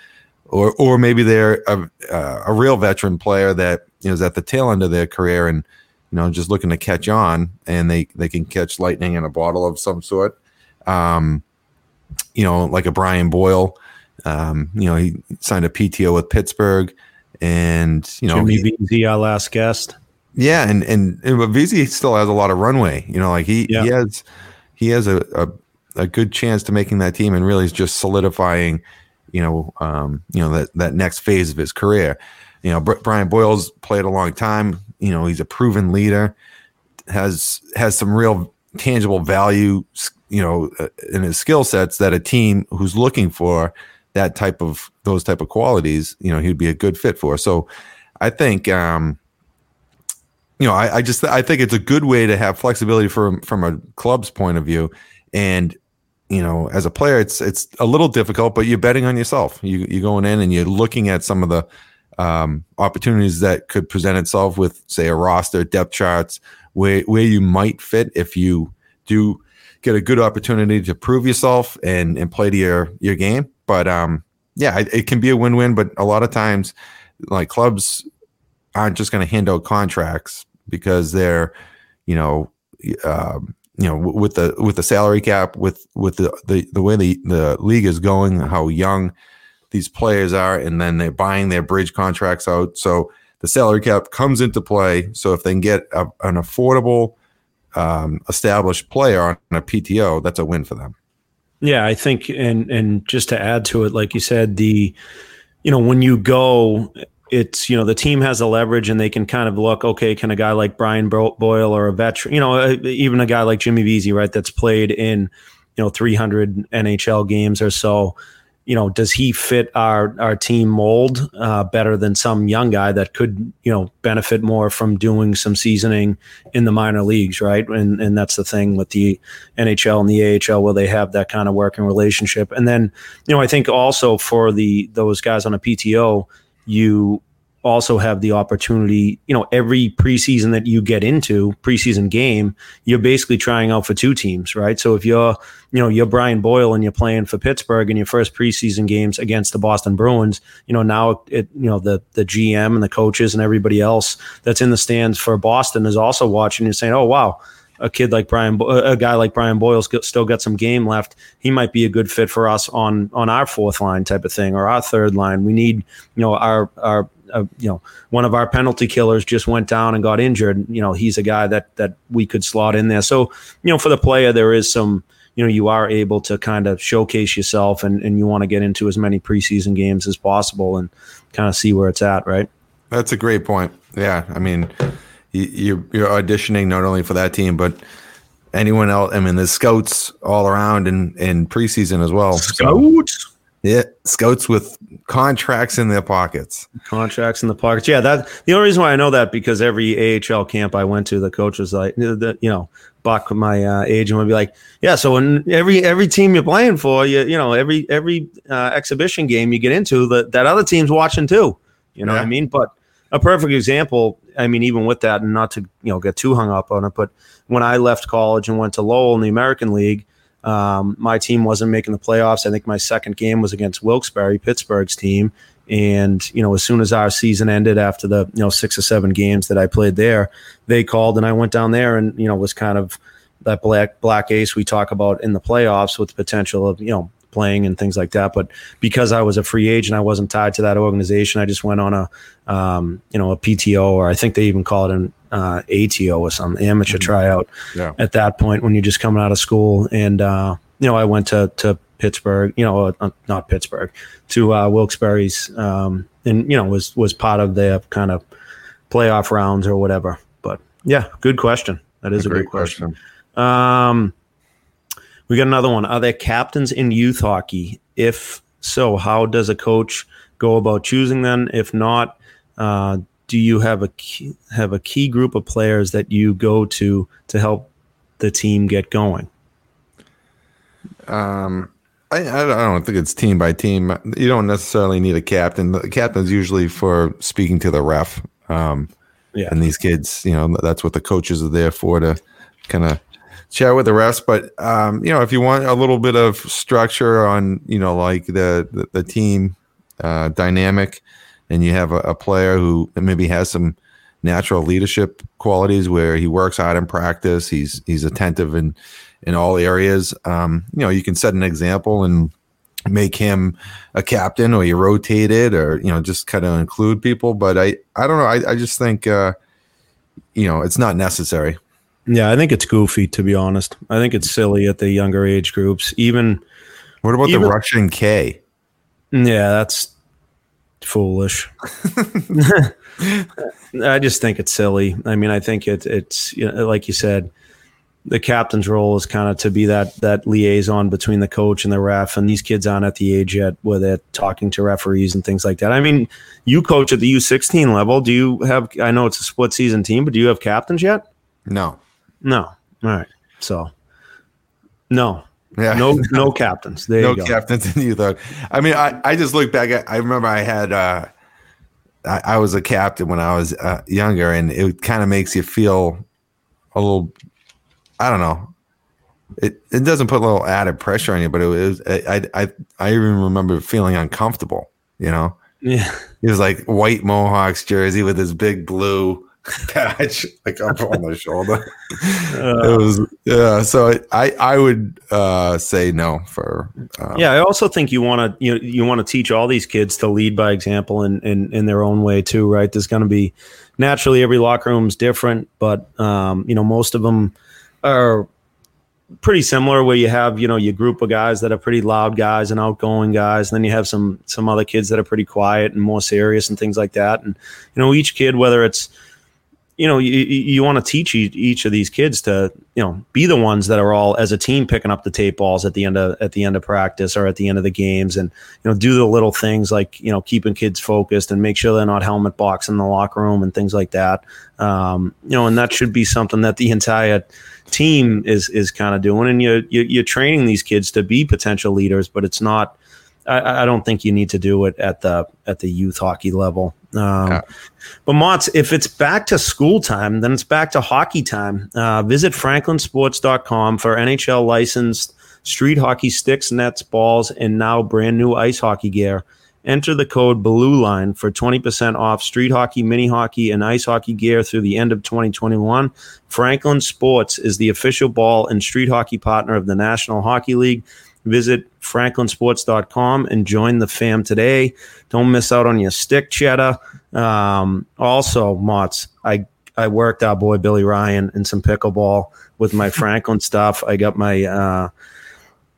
or or maybe they're a, uh, a real veteran player that you know, is at the tail end of their career and you know, just looking to catch on, and they they can catch lightning in a bottle of some sort. Um, you know, like a Brian Boyle. Um, you know, he signed a PTO with Pittsburgh, and you know, Jimmy Vesey, our last guest. Yeah, and and, and Vesey still has a lot of runway. You know, like he yeah. he has he has a, a, a good chance to making that team, and really is just solidifying. You know, um, you know that that next phase of his career. You know, Brian Boyle's played a long time. You know, he's a proven leader, has has some real tangible value. You know, uh, in his skill sets that a team who's looking for that type of those type of qualities, you know, he'd be a good fit for. So, I think, um, you know, I, I just I think it's a good way to have flexibility from from a club's point of view, and you know, as a player, it's it's a little difficult, but you're betting on yourself. You you're going in and you're looking at some of the um, opportunities that could present itself with, say, a roster, depth charts, where where you might fit if you do get a good opportunity to prove yourself and and play to your your game. But um, yeah, it, it can be a win win. But a lot of times, like clubs aren't just going to hand out contracts because they're, you know, um, you know, with the with the salary cap, with with the the, the way the the league is going, how young these players are, and then they're buying their bridge contracts out. So the salary cap comes into play. So if they can get a, an affordable, um, established player on a PTO, that's a win for them. Yeah, I think, and and just to add to it, like you said, the you know when you go it's you know the team has a leverage and they can kind of look okay can a guy like Brian Boyle or a veteran you know uh, even a guy like Jimmy Vesey right that's played in you know 300 NHL games or so you know does he fit our our team mold uh, better than some young guy that could you know benefit more from doing some seasoning in the minor leagues right? And and that's the thing with the NHL and the AHL where they have that kind of working relationship. And then you know I think also for the those guys on a PTO you also have the opportunity, you know, every preseason that you get into, preseason game, you're basically trying out for two teams, right? So if you're, you know, you're Brian Boyle and you're playing for Pittsburgh in your first preseason games against the Boston Bruins, you know, now it, you know, the the GM and the coaches and everybody else that's in the stands for Boston is also watching and saying, "Oh, wow, a kid like Brian, a guy like Brian Boyle still got some game left. He might be a good fit for us on on our fourth line type of thing or our third line. We need, you know, our our uh, you know one of our penalty killers just went down and got injured. You know, he's a guy that that we could slot in there. So you know, for the player, there is some. You know, you are able to kind of showcase yourself, and, and you want to get into as many preseason games as possible, and kind of see where it's at, right? That's a great point. Yeah, I mean, you, you're auditioning not only for that team but anyone else. I mean, there's scouts all around in in preseason as well. Scouts. Yeah, scouts with contracts in their pockets. Contracts in the pockets. Yeah, that the only reason why I know that because every AHL camp I went to, the coach was like, the, you know, Buck, my uh, agent would be like, yeah. So in every every team you're playing for, you you know, every every uh, exhibition game you get into, that that other team's watching too. You know yeah. what I mean? But a perfect example. I mean, even with that, and not to you know get too hung up on it, but when I left college and went to Lowell in the American League, um, my team wasn't making the playoffs. I think my second game was against Wilkes-Barre, Pittsburgh's team, and you know, as soon as our season ended after the you know six or seven games that I played there, they called and I went down there and you know was kind of that black black ace we talk about in the playoffs with the potential of you know playing and things like that. But because I was a free agent, I wasn't tied to that organization. I just went on a, um, you know, a PTO or I think they even call it an uh, ATO or some amateur mm-hmm. tryout. Yeah. At that point, when you're just coming out of school, and uh, you know, I went to to Pittsburgh, you know, uh, not Pittsburgh, to uh, Wilkes-Barre's, um, and you know, was was part of the kind of playoff rounds or whatever. But yeah, good question. That is a, a good question. question. Um, we got another one. Are there captains in youth hockey? If so, how does a coach go about choosing them? If not, uh, do you have a key, have a key group of players that you go to to help the team get going? Um, I, I don't think it's team by team. You don't necessarily need a captain. The captain's usually for speaking to the ref. Um, yeah. And these kids, you know, that's what the coaches are there for to kind of chat with the rest. But um, you know, if you want a little bit of structure on, you know, like the the, the team uh, dynamic, and you have a, a, player who maybe has some natural leadership qualities where he works hard in practice, he's he's attentive in in all areas. Um, you know, you can set an example and make him a captain, or you rotate it, or you know, just kind of include people. But I I don't know. I I just think. Uh, you know, it's not necessary. Yeah, I think it's goofy to be honest. I think it's silly at the younger age groups. Even what about even, the Russian K? Yeah, that's foolish. <laughs> I just think it's silly. I mean, I think it, it's you know, like you said, the captain's role is kind of to be that that liaison between the coach and the ref. And these kids aren't at the age yet where they're talking to referees and things like that. I mean, you coach at the U16 level. Do you have? I know it's a split season team, but do you have captains yet? No. No. All right. So, no. Yeah. No, no captains. There no captains in you thought. I mean, I, I just look back at, I remember I had, uh, I, I was a captain when I was uh, younger, and it kind of makes you feel a little. I don't know. It it doesn't put a little added pressure on you, but it was. I I I even remember feeling uncomfortable. You know. Yeah. He was like white Mohawks jersey with his big blue <laughs> patch like up on the shoulder. Uh, <laughs> it was yeah. So I I would uh, say no for. Um, yeah, I also think you want to you you want to teach all these kids to lead by example in in, in their own way too, right? There's going to be naturally every locker room is different, but um, you know most of them are pretty similar where you have you know your group of guys that are pretty loud guys and outgoing guys and then you have some some other kids that are pretty quiet and more serious and things like that and you know each kid whether it's you know, you, you want to teach each of these kids to, you know, be the ones that are all as a team picking up the tape balls at the end of at the end of practice or at the end of the games, and you know, do the little things like you know, keeping kids focused and make sure they're not helmet boxing in the locker room and things like that. Um, you know, and that should be something that the entire team is is kind of doing, and you, you you're training these kids to be potential leaders, but it's not. I, I, don't think you need to do it at the at the youth hockey level. Um, yeah. But Motts, if it's back to school time, then it's back to hockey time. Uh, visit franklinsports.com for NHL licensed street hockey sticks, nets, balls, and now brand new ice hockey gear. Enter the code BLUELINE for 20% off street hockey, mini hockey, and ice hockey gear through the end of 2021. Franklin Sports is the official ball and street hockey partner of the National Hockey League. Visit franklinsports.com and join the fam today. Don't miss out on your stick cheddar. Um, also, Motts, I I worked our boy Billy Ryan in some pickleball with my <laughs> Franklin stuff. I got my uh,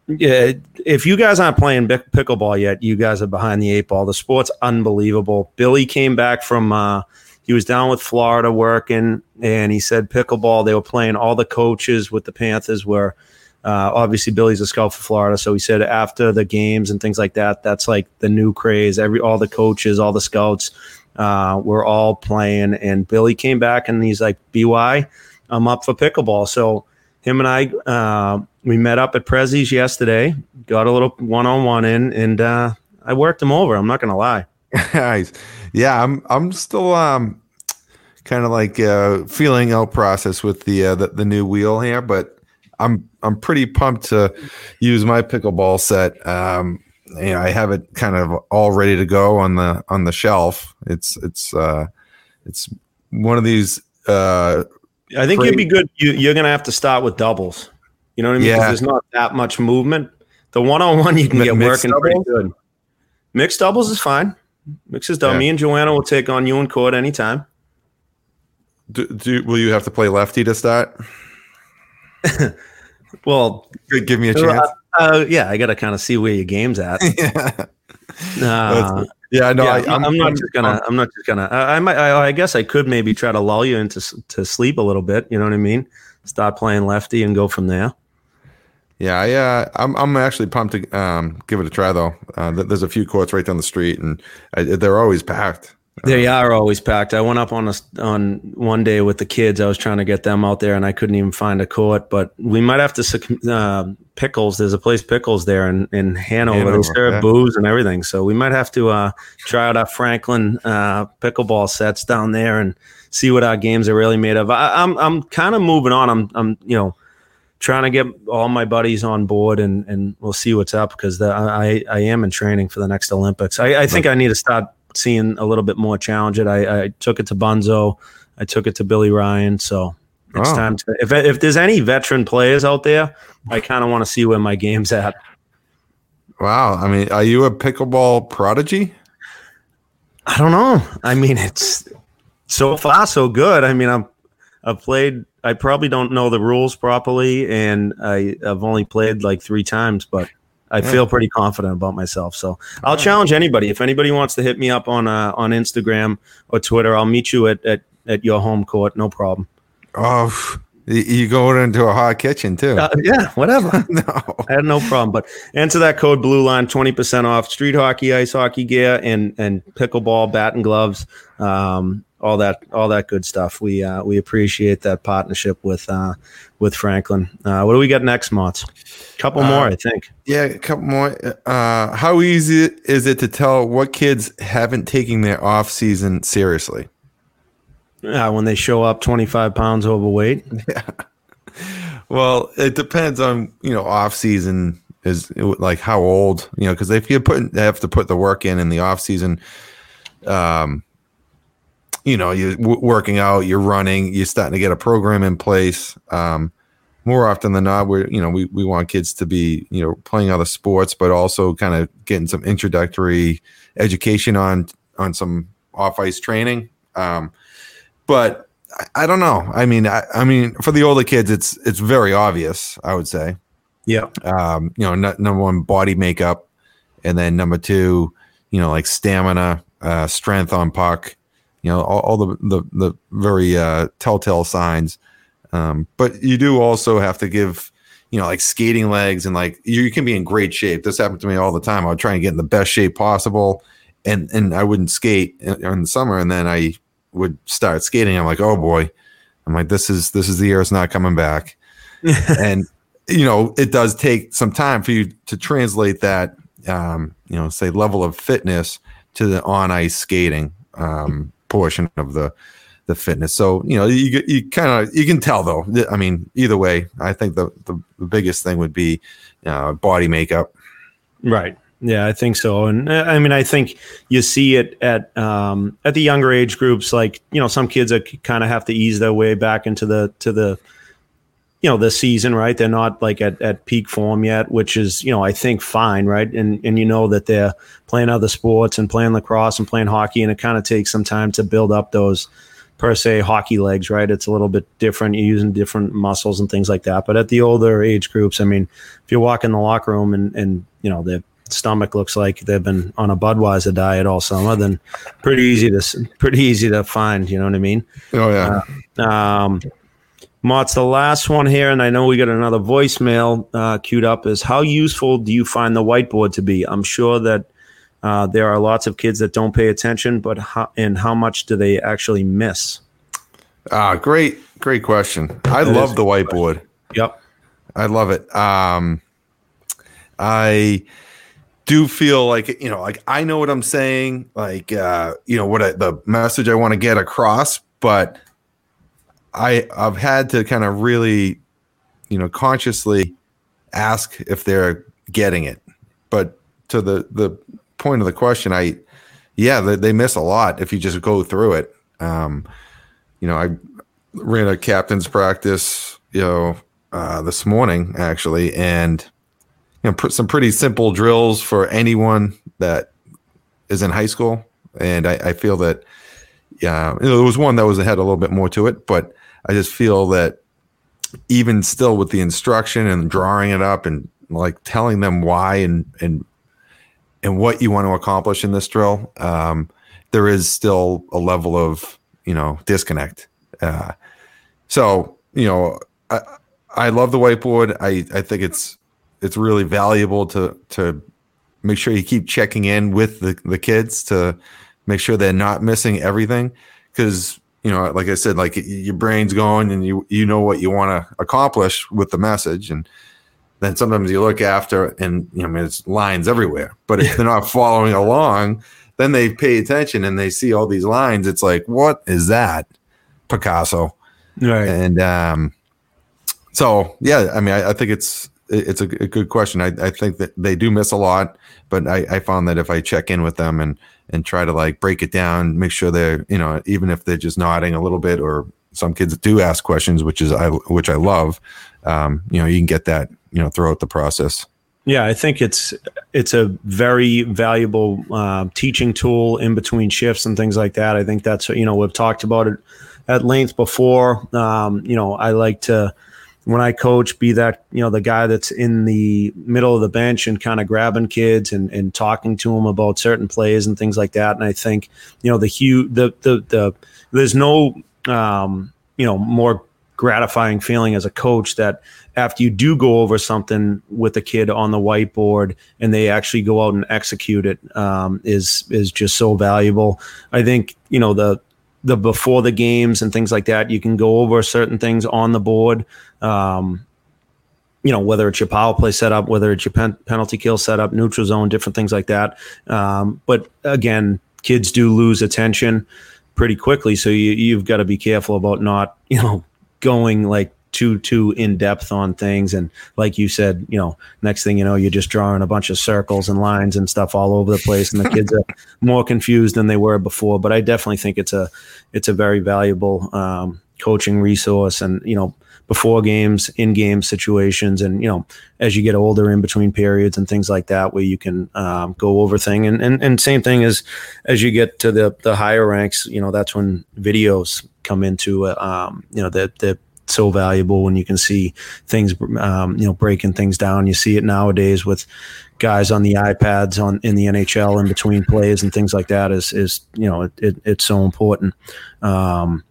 yeah. If you guys aren't playing pickleball yet, you guys are behind the eight ball. The sport's unbelievable. Billy came back from uh, he was down with Florida working, and he said pickleball. They were playing. All the coaches with the Panthers were uh, obviously, Billy's a scout for Florida, so he said after the games and things like that, that's like the new craze. Every all the coaches, all the scouts, uh, were all playing, and Billy came back and he's like, "By, I'm up for pickleball." So him and I, uh, we met up at Prezzi's yesterday, got a little one on one in, and uh, I worked him over. I'm not gonna lie. <laughs> nice. Yeah, I'm. I'm still um, kind of like uh, feeling out process with the, uh, the the new wheel here, but I'm I'm pretty pumped to use my pickleball set. Um, you know, I have it kind of all ready to go on the on the shelf. It's it's uh, it's one of these. Uh, I think you'd be good. You, are going to have to start with doubles. You know what I mean? Yeah. There's not that much movement. The one on one you can M- get working doubles? pretty good. Mixed doubles is fine. Mixed is done. Yeah. Me and Joanna will take on you and court anytime. Do, do will you have to play lefty to start? <laughs> Well, give me a chance. Uh, uh, yeah, I got to kind of see where your game's at. <laughs> yeah. Uh, yeah, no, yeah, I, am not just gonna. I'm not just gonna. I, I might. I, I, guess I could maybe try to lull you into to sleep a little bit. You know what I mean? Start playing lefty and go from there. Yeah, yeah. I'm. I'm actually pumped to um, give it a try though. Uh, there's a few courts right down the street, and I, they're always packed. They are always packed. I went up on a, on one day with the kids. I was trying to get them out there, and I couldn't even find a court. But we might have to uh, pickles. There's a place pickles there in, in Hanover. Hanover they serve yeah. booze and everything, so we might have to uh, try out our Franklin uh, pickleball sets down there and see what our games are really made of. I, I'm I'm kind of moving on. I'm I'm you know trying to get all my buddies on board and and we'll see what's up because I I am in training for the next Olympics. I, I think I need to start seeing a little bit more challenge it. I, I took it to Bunzo, I took it to Billy Ryan. So it's oh. time to if if there's any veteran players out there, I kind of want to see where my game's at. Wow, I mean, are you a pickleball prodigy? I don't know. I mean, it's so far so good. I mean, I'm I've played. I probably don't know the rules properly, and I, I've only played like three times, but I yeah. feel pretty confident about myself. So I'll challenge anybody. If anybody wants to hit me up on uh, on Instagram or Twitter, I'll meet you at, at, at your home court. No problem. Oh, You go into a hot kitchen too. Uh, yeah, whatever. <laughs> no, I had no problem. But enter that code Blue Line, twenty percent off street hockey, ice hockey gear, and and pickleball bat and gloves. Um, all that all that good stuff. We uh, we appreciate that partnership with uh, with Franklin. Uh, what do we got next, Motts? Couple more, I think. Yeah, a couple more. Uh, how easy is it to tell what kids haven't taken their off season seriously? Yeah, when they show up twenty five pounds overweight. <laughs> Yeah. Well, it depends on you know off season is like how old you know because if you put they have to put the work in in the off season, um, you know you're w- working out, you're running, you're starting to get a program in place. Um, more often than not, we're you know we we want kids to be you know playing other sports, but also kind of getting some introductory education on on some off ice training. Um, but I, I don't know. I mean, I, I mean, for the older kids, it's it's very obvious. I would say. Yeah. Um, you know, n- number one, body makeup, and then number two, you know, like stamina, uh, strength on puck. You know, all, all the, the the very uh, telltale signs. Um, but you do also have to give, you know, like skating legs and like you, you can be in great shape. This happened to me all the time. I would try and get in the best shape possible, and and I wouldn't skate in, in the summer, and then I would start skating. I'm like, oh boy, I'm like, this is this is the year it's not coming back, <laughs> and you know, it does take some time for you to translate that, um, you know, say level of fitness to the on ice skating um, portion of the the fitness. So you know, you you kind of you can tell though. I mean, either way, I think the the, the biggest thing would be uh, body makeup. Right. Yeah, I think so. And uh, I mean, I think you see it at um, at the younger age groups. Like you know, some kids kind of have to ease their way back into the to the you know the season. Right, they're not like at, at peak form yet, which is you know I think fine. Right, and and you know that they're playing other sports and playing lacrosse and playing hockey, and it kind of takes some time to build up those per se hockey legs. Right, it's a little bit different. You're using different muscles and things like that. But at the older age groups, I mean, if you walk in the locker room and and you know they're stomach looks like they've been on a Budweiser diet all summer, then pretty easy to pretty easy to find. You know what I mean? Oh yeah. Uh, um, Motts the last one here, and I know we got another voicemail uh, queued up. Is how useful do you find the whiteboard to be? I'm sure that uh, there are lots of kids that don't pay attention, but how, and how much do they actually miss? Ah, great, great question. I That love the whiteboard. Yep. I love it. Um, I do feel like you know, like I know what I'm saying, like uh, you know what I, the message I want to get across, but I I've had to kind of really, you know, consciously ask if they're getting it. But to the the point of the question, I yeah, they, they miss a lot if you just go through it. Um, you know, I ran a captain's practice, you know, uh, this morning actually, and you know, some pretty simple drills for anyone that is in high school. And I, I feel that, yeah, you know, there was one that was had a little bit more to it, but I just feel that even still with the instruction and drawing it up and like telling them why and and and what you want to accomplish in this drill, um, there is still a level of you know disconnect. Uh, so you know, I I love the whiteboard. I I think it's it's really valuable to to make sure you keep checking in with the the kids to make sure they're not missing everything because you know like i said like your brain's going and you you know what you want to accomplish with the message. And then sometimes you look after and you know I mean, it's lines everywhere but if they're not following along then they pay attention and they see all these lines. It's like what is that picasso? Right. and um so yeah i mean i, I think it's it's a, a good question. I, I think that they do miss a lot but I, I found that if i check in with them and and try to like break it down make sure they're you know even if they're just nodding a little bit or some kids do ask questions which is i which i love um you know you can get that you know throughout the process Yeah, I think it's it's a very valuable uh, teaching tool in between shifts and things like that. I think that's you know we've talked about it at length before. Um, you know, I like to when I coach be that you know the guy that's in the middle of the bench and kind of grabbing kids and and talking to them about certain plays and things like that. And I think you know the hue the the the there's no um, you know more gratifying feeling as a coach that after you do go over something with a kid on the whiteboard and they actually go out and execute it um, is is just so valuable. I think you know the the before the games and things like that. You can go over certain things on the board. Um, you know whether it's your power play setup, whether it's your pen- penalty kill setup, neutral zone, different things like that. Um, but again, kids do lose attention pretty quickly, so you, you've got to be careful about not you know going like too too in depth on things. And like you said you know next thing you know you're just drawing a bunch of circles and lines and stuff all over the place. And the kids are <laughs> more confused than they were before. But i definitely think it's a it's a very valuable um, coaching resource. And you know before games in game situations and you know as you get older in between periods and things like that where you can um, go over thing. And, and and same thing as as you get to the the higher ranks you know that's when videos come into uh, um, you know the that so valuable when you can see things um, you know breaking things down you see it nowadays with guys on the ipads on in the nhl in between plays and things like that is is you know it, it it's so important um,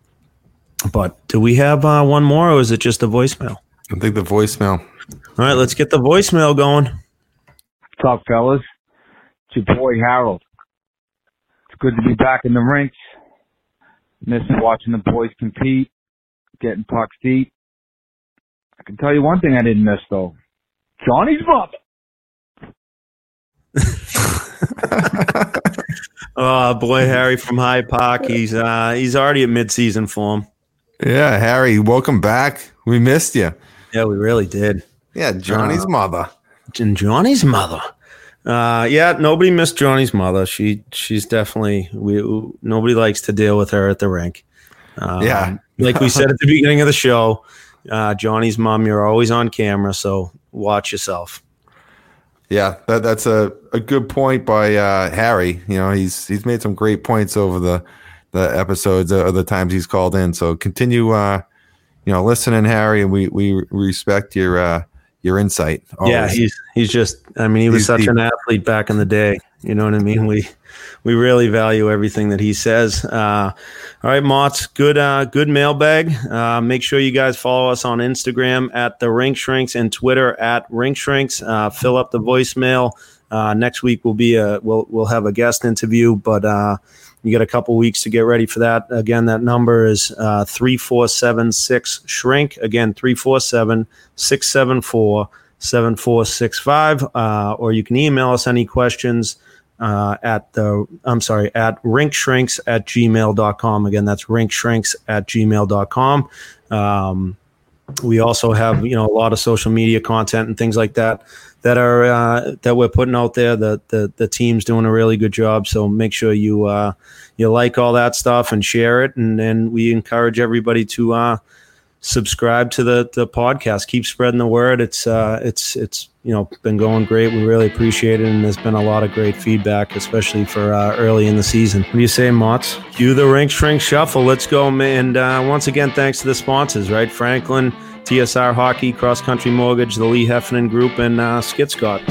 but do we have uh, one more or is it just a voicemail I think the voicemail. all right let's get the voicemail going What's up, fellas? It's your boy Harold. It's good to be back in the rinks. Miss watching the boys compete, getting pucks deep. I can tell you one thing I didn't miss though. Johnny's mother. <laughs> oh boy harry from high park he's uh he's already at midseason form Yeah, Harry, welcome back. We missed you. yeah we really did Yeah, Johnny's Uh, mother. and Johnny's mother. Uh, yeah, nobody missed Johnny's mother. She she's definitely we nobody likes to deal with her at the rink. Um, Yeah. Like we said at the beginning of the show, uh, Johnny's mom, you're always on camera, so watch yourself. Yeah, that, that's a, a good point by uh, Harry. You know, he's he's made some great points over the the episodes or the times he's called in. So continue, uh, you know, listening, Harry, and we we respect your uh, your insight. Yeah, he's he's just. I mean, he was He's such deep. an athlete back in the day. You know what I mean? We we really value everything that he says. Uh, all right, Motts good. Uh, good mailbag. Uh, make sure you guys follow us on Instagram at the Rink Shrinks and Twitter at Rink Shrinks. Uh, fill up the voicemail. Uh, next week will be a we'll we'll have a guest interview, but uh, you got a couple weeks to get ready for that. Again, that number is uh, three four seven six shrink. Again, three four seven six seven four. 7465 uh, or you can email us any questions uh, at the i'm sorry at rinkshrinks at gmail.com again that's rinkshrinks at gmail.com um, we also have you know a lot of social media content and things like that that are uh, that we're putting out there. The, the the team's doing a really good job. So make sure you uh, you like all that stuff and share it. And then we encourage everybody to uh, subscribe to the the podcast. Keep spreading the word. It's uh it's it's you know been going great. We really appreciate it, and there's been a lot of great feedback, especially for uh, early in the season. What do you say, Motts? Do the rink shrink shuffle. Let's go, man. And uh, once again, thanks to the sponsors, right? Franklin, TSR Hockey, Cross Country Mortgage, the Lee Heffernan Group, and uh, Skit Scott.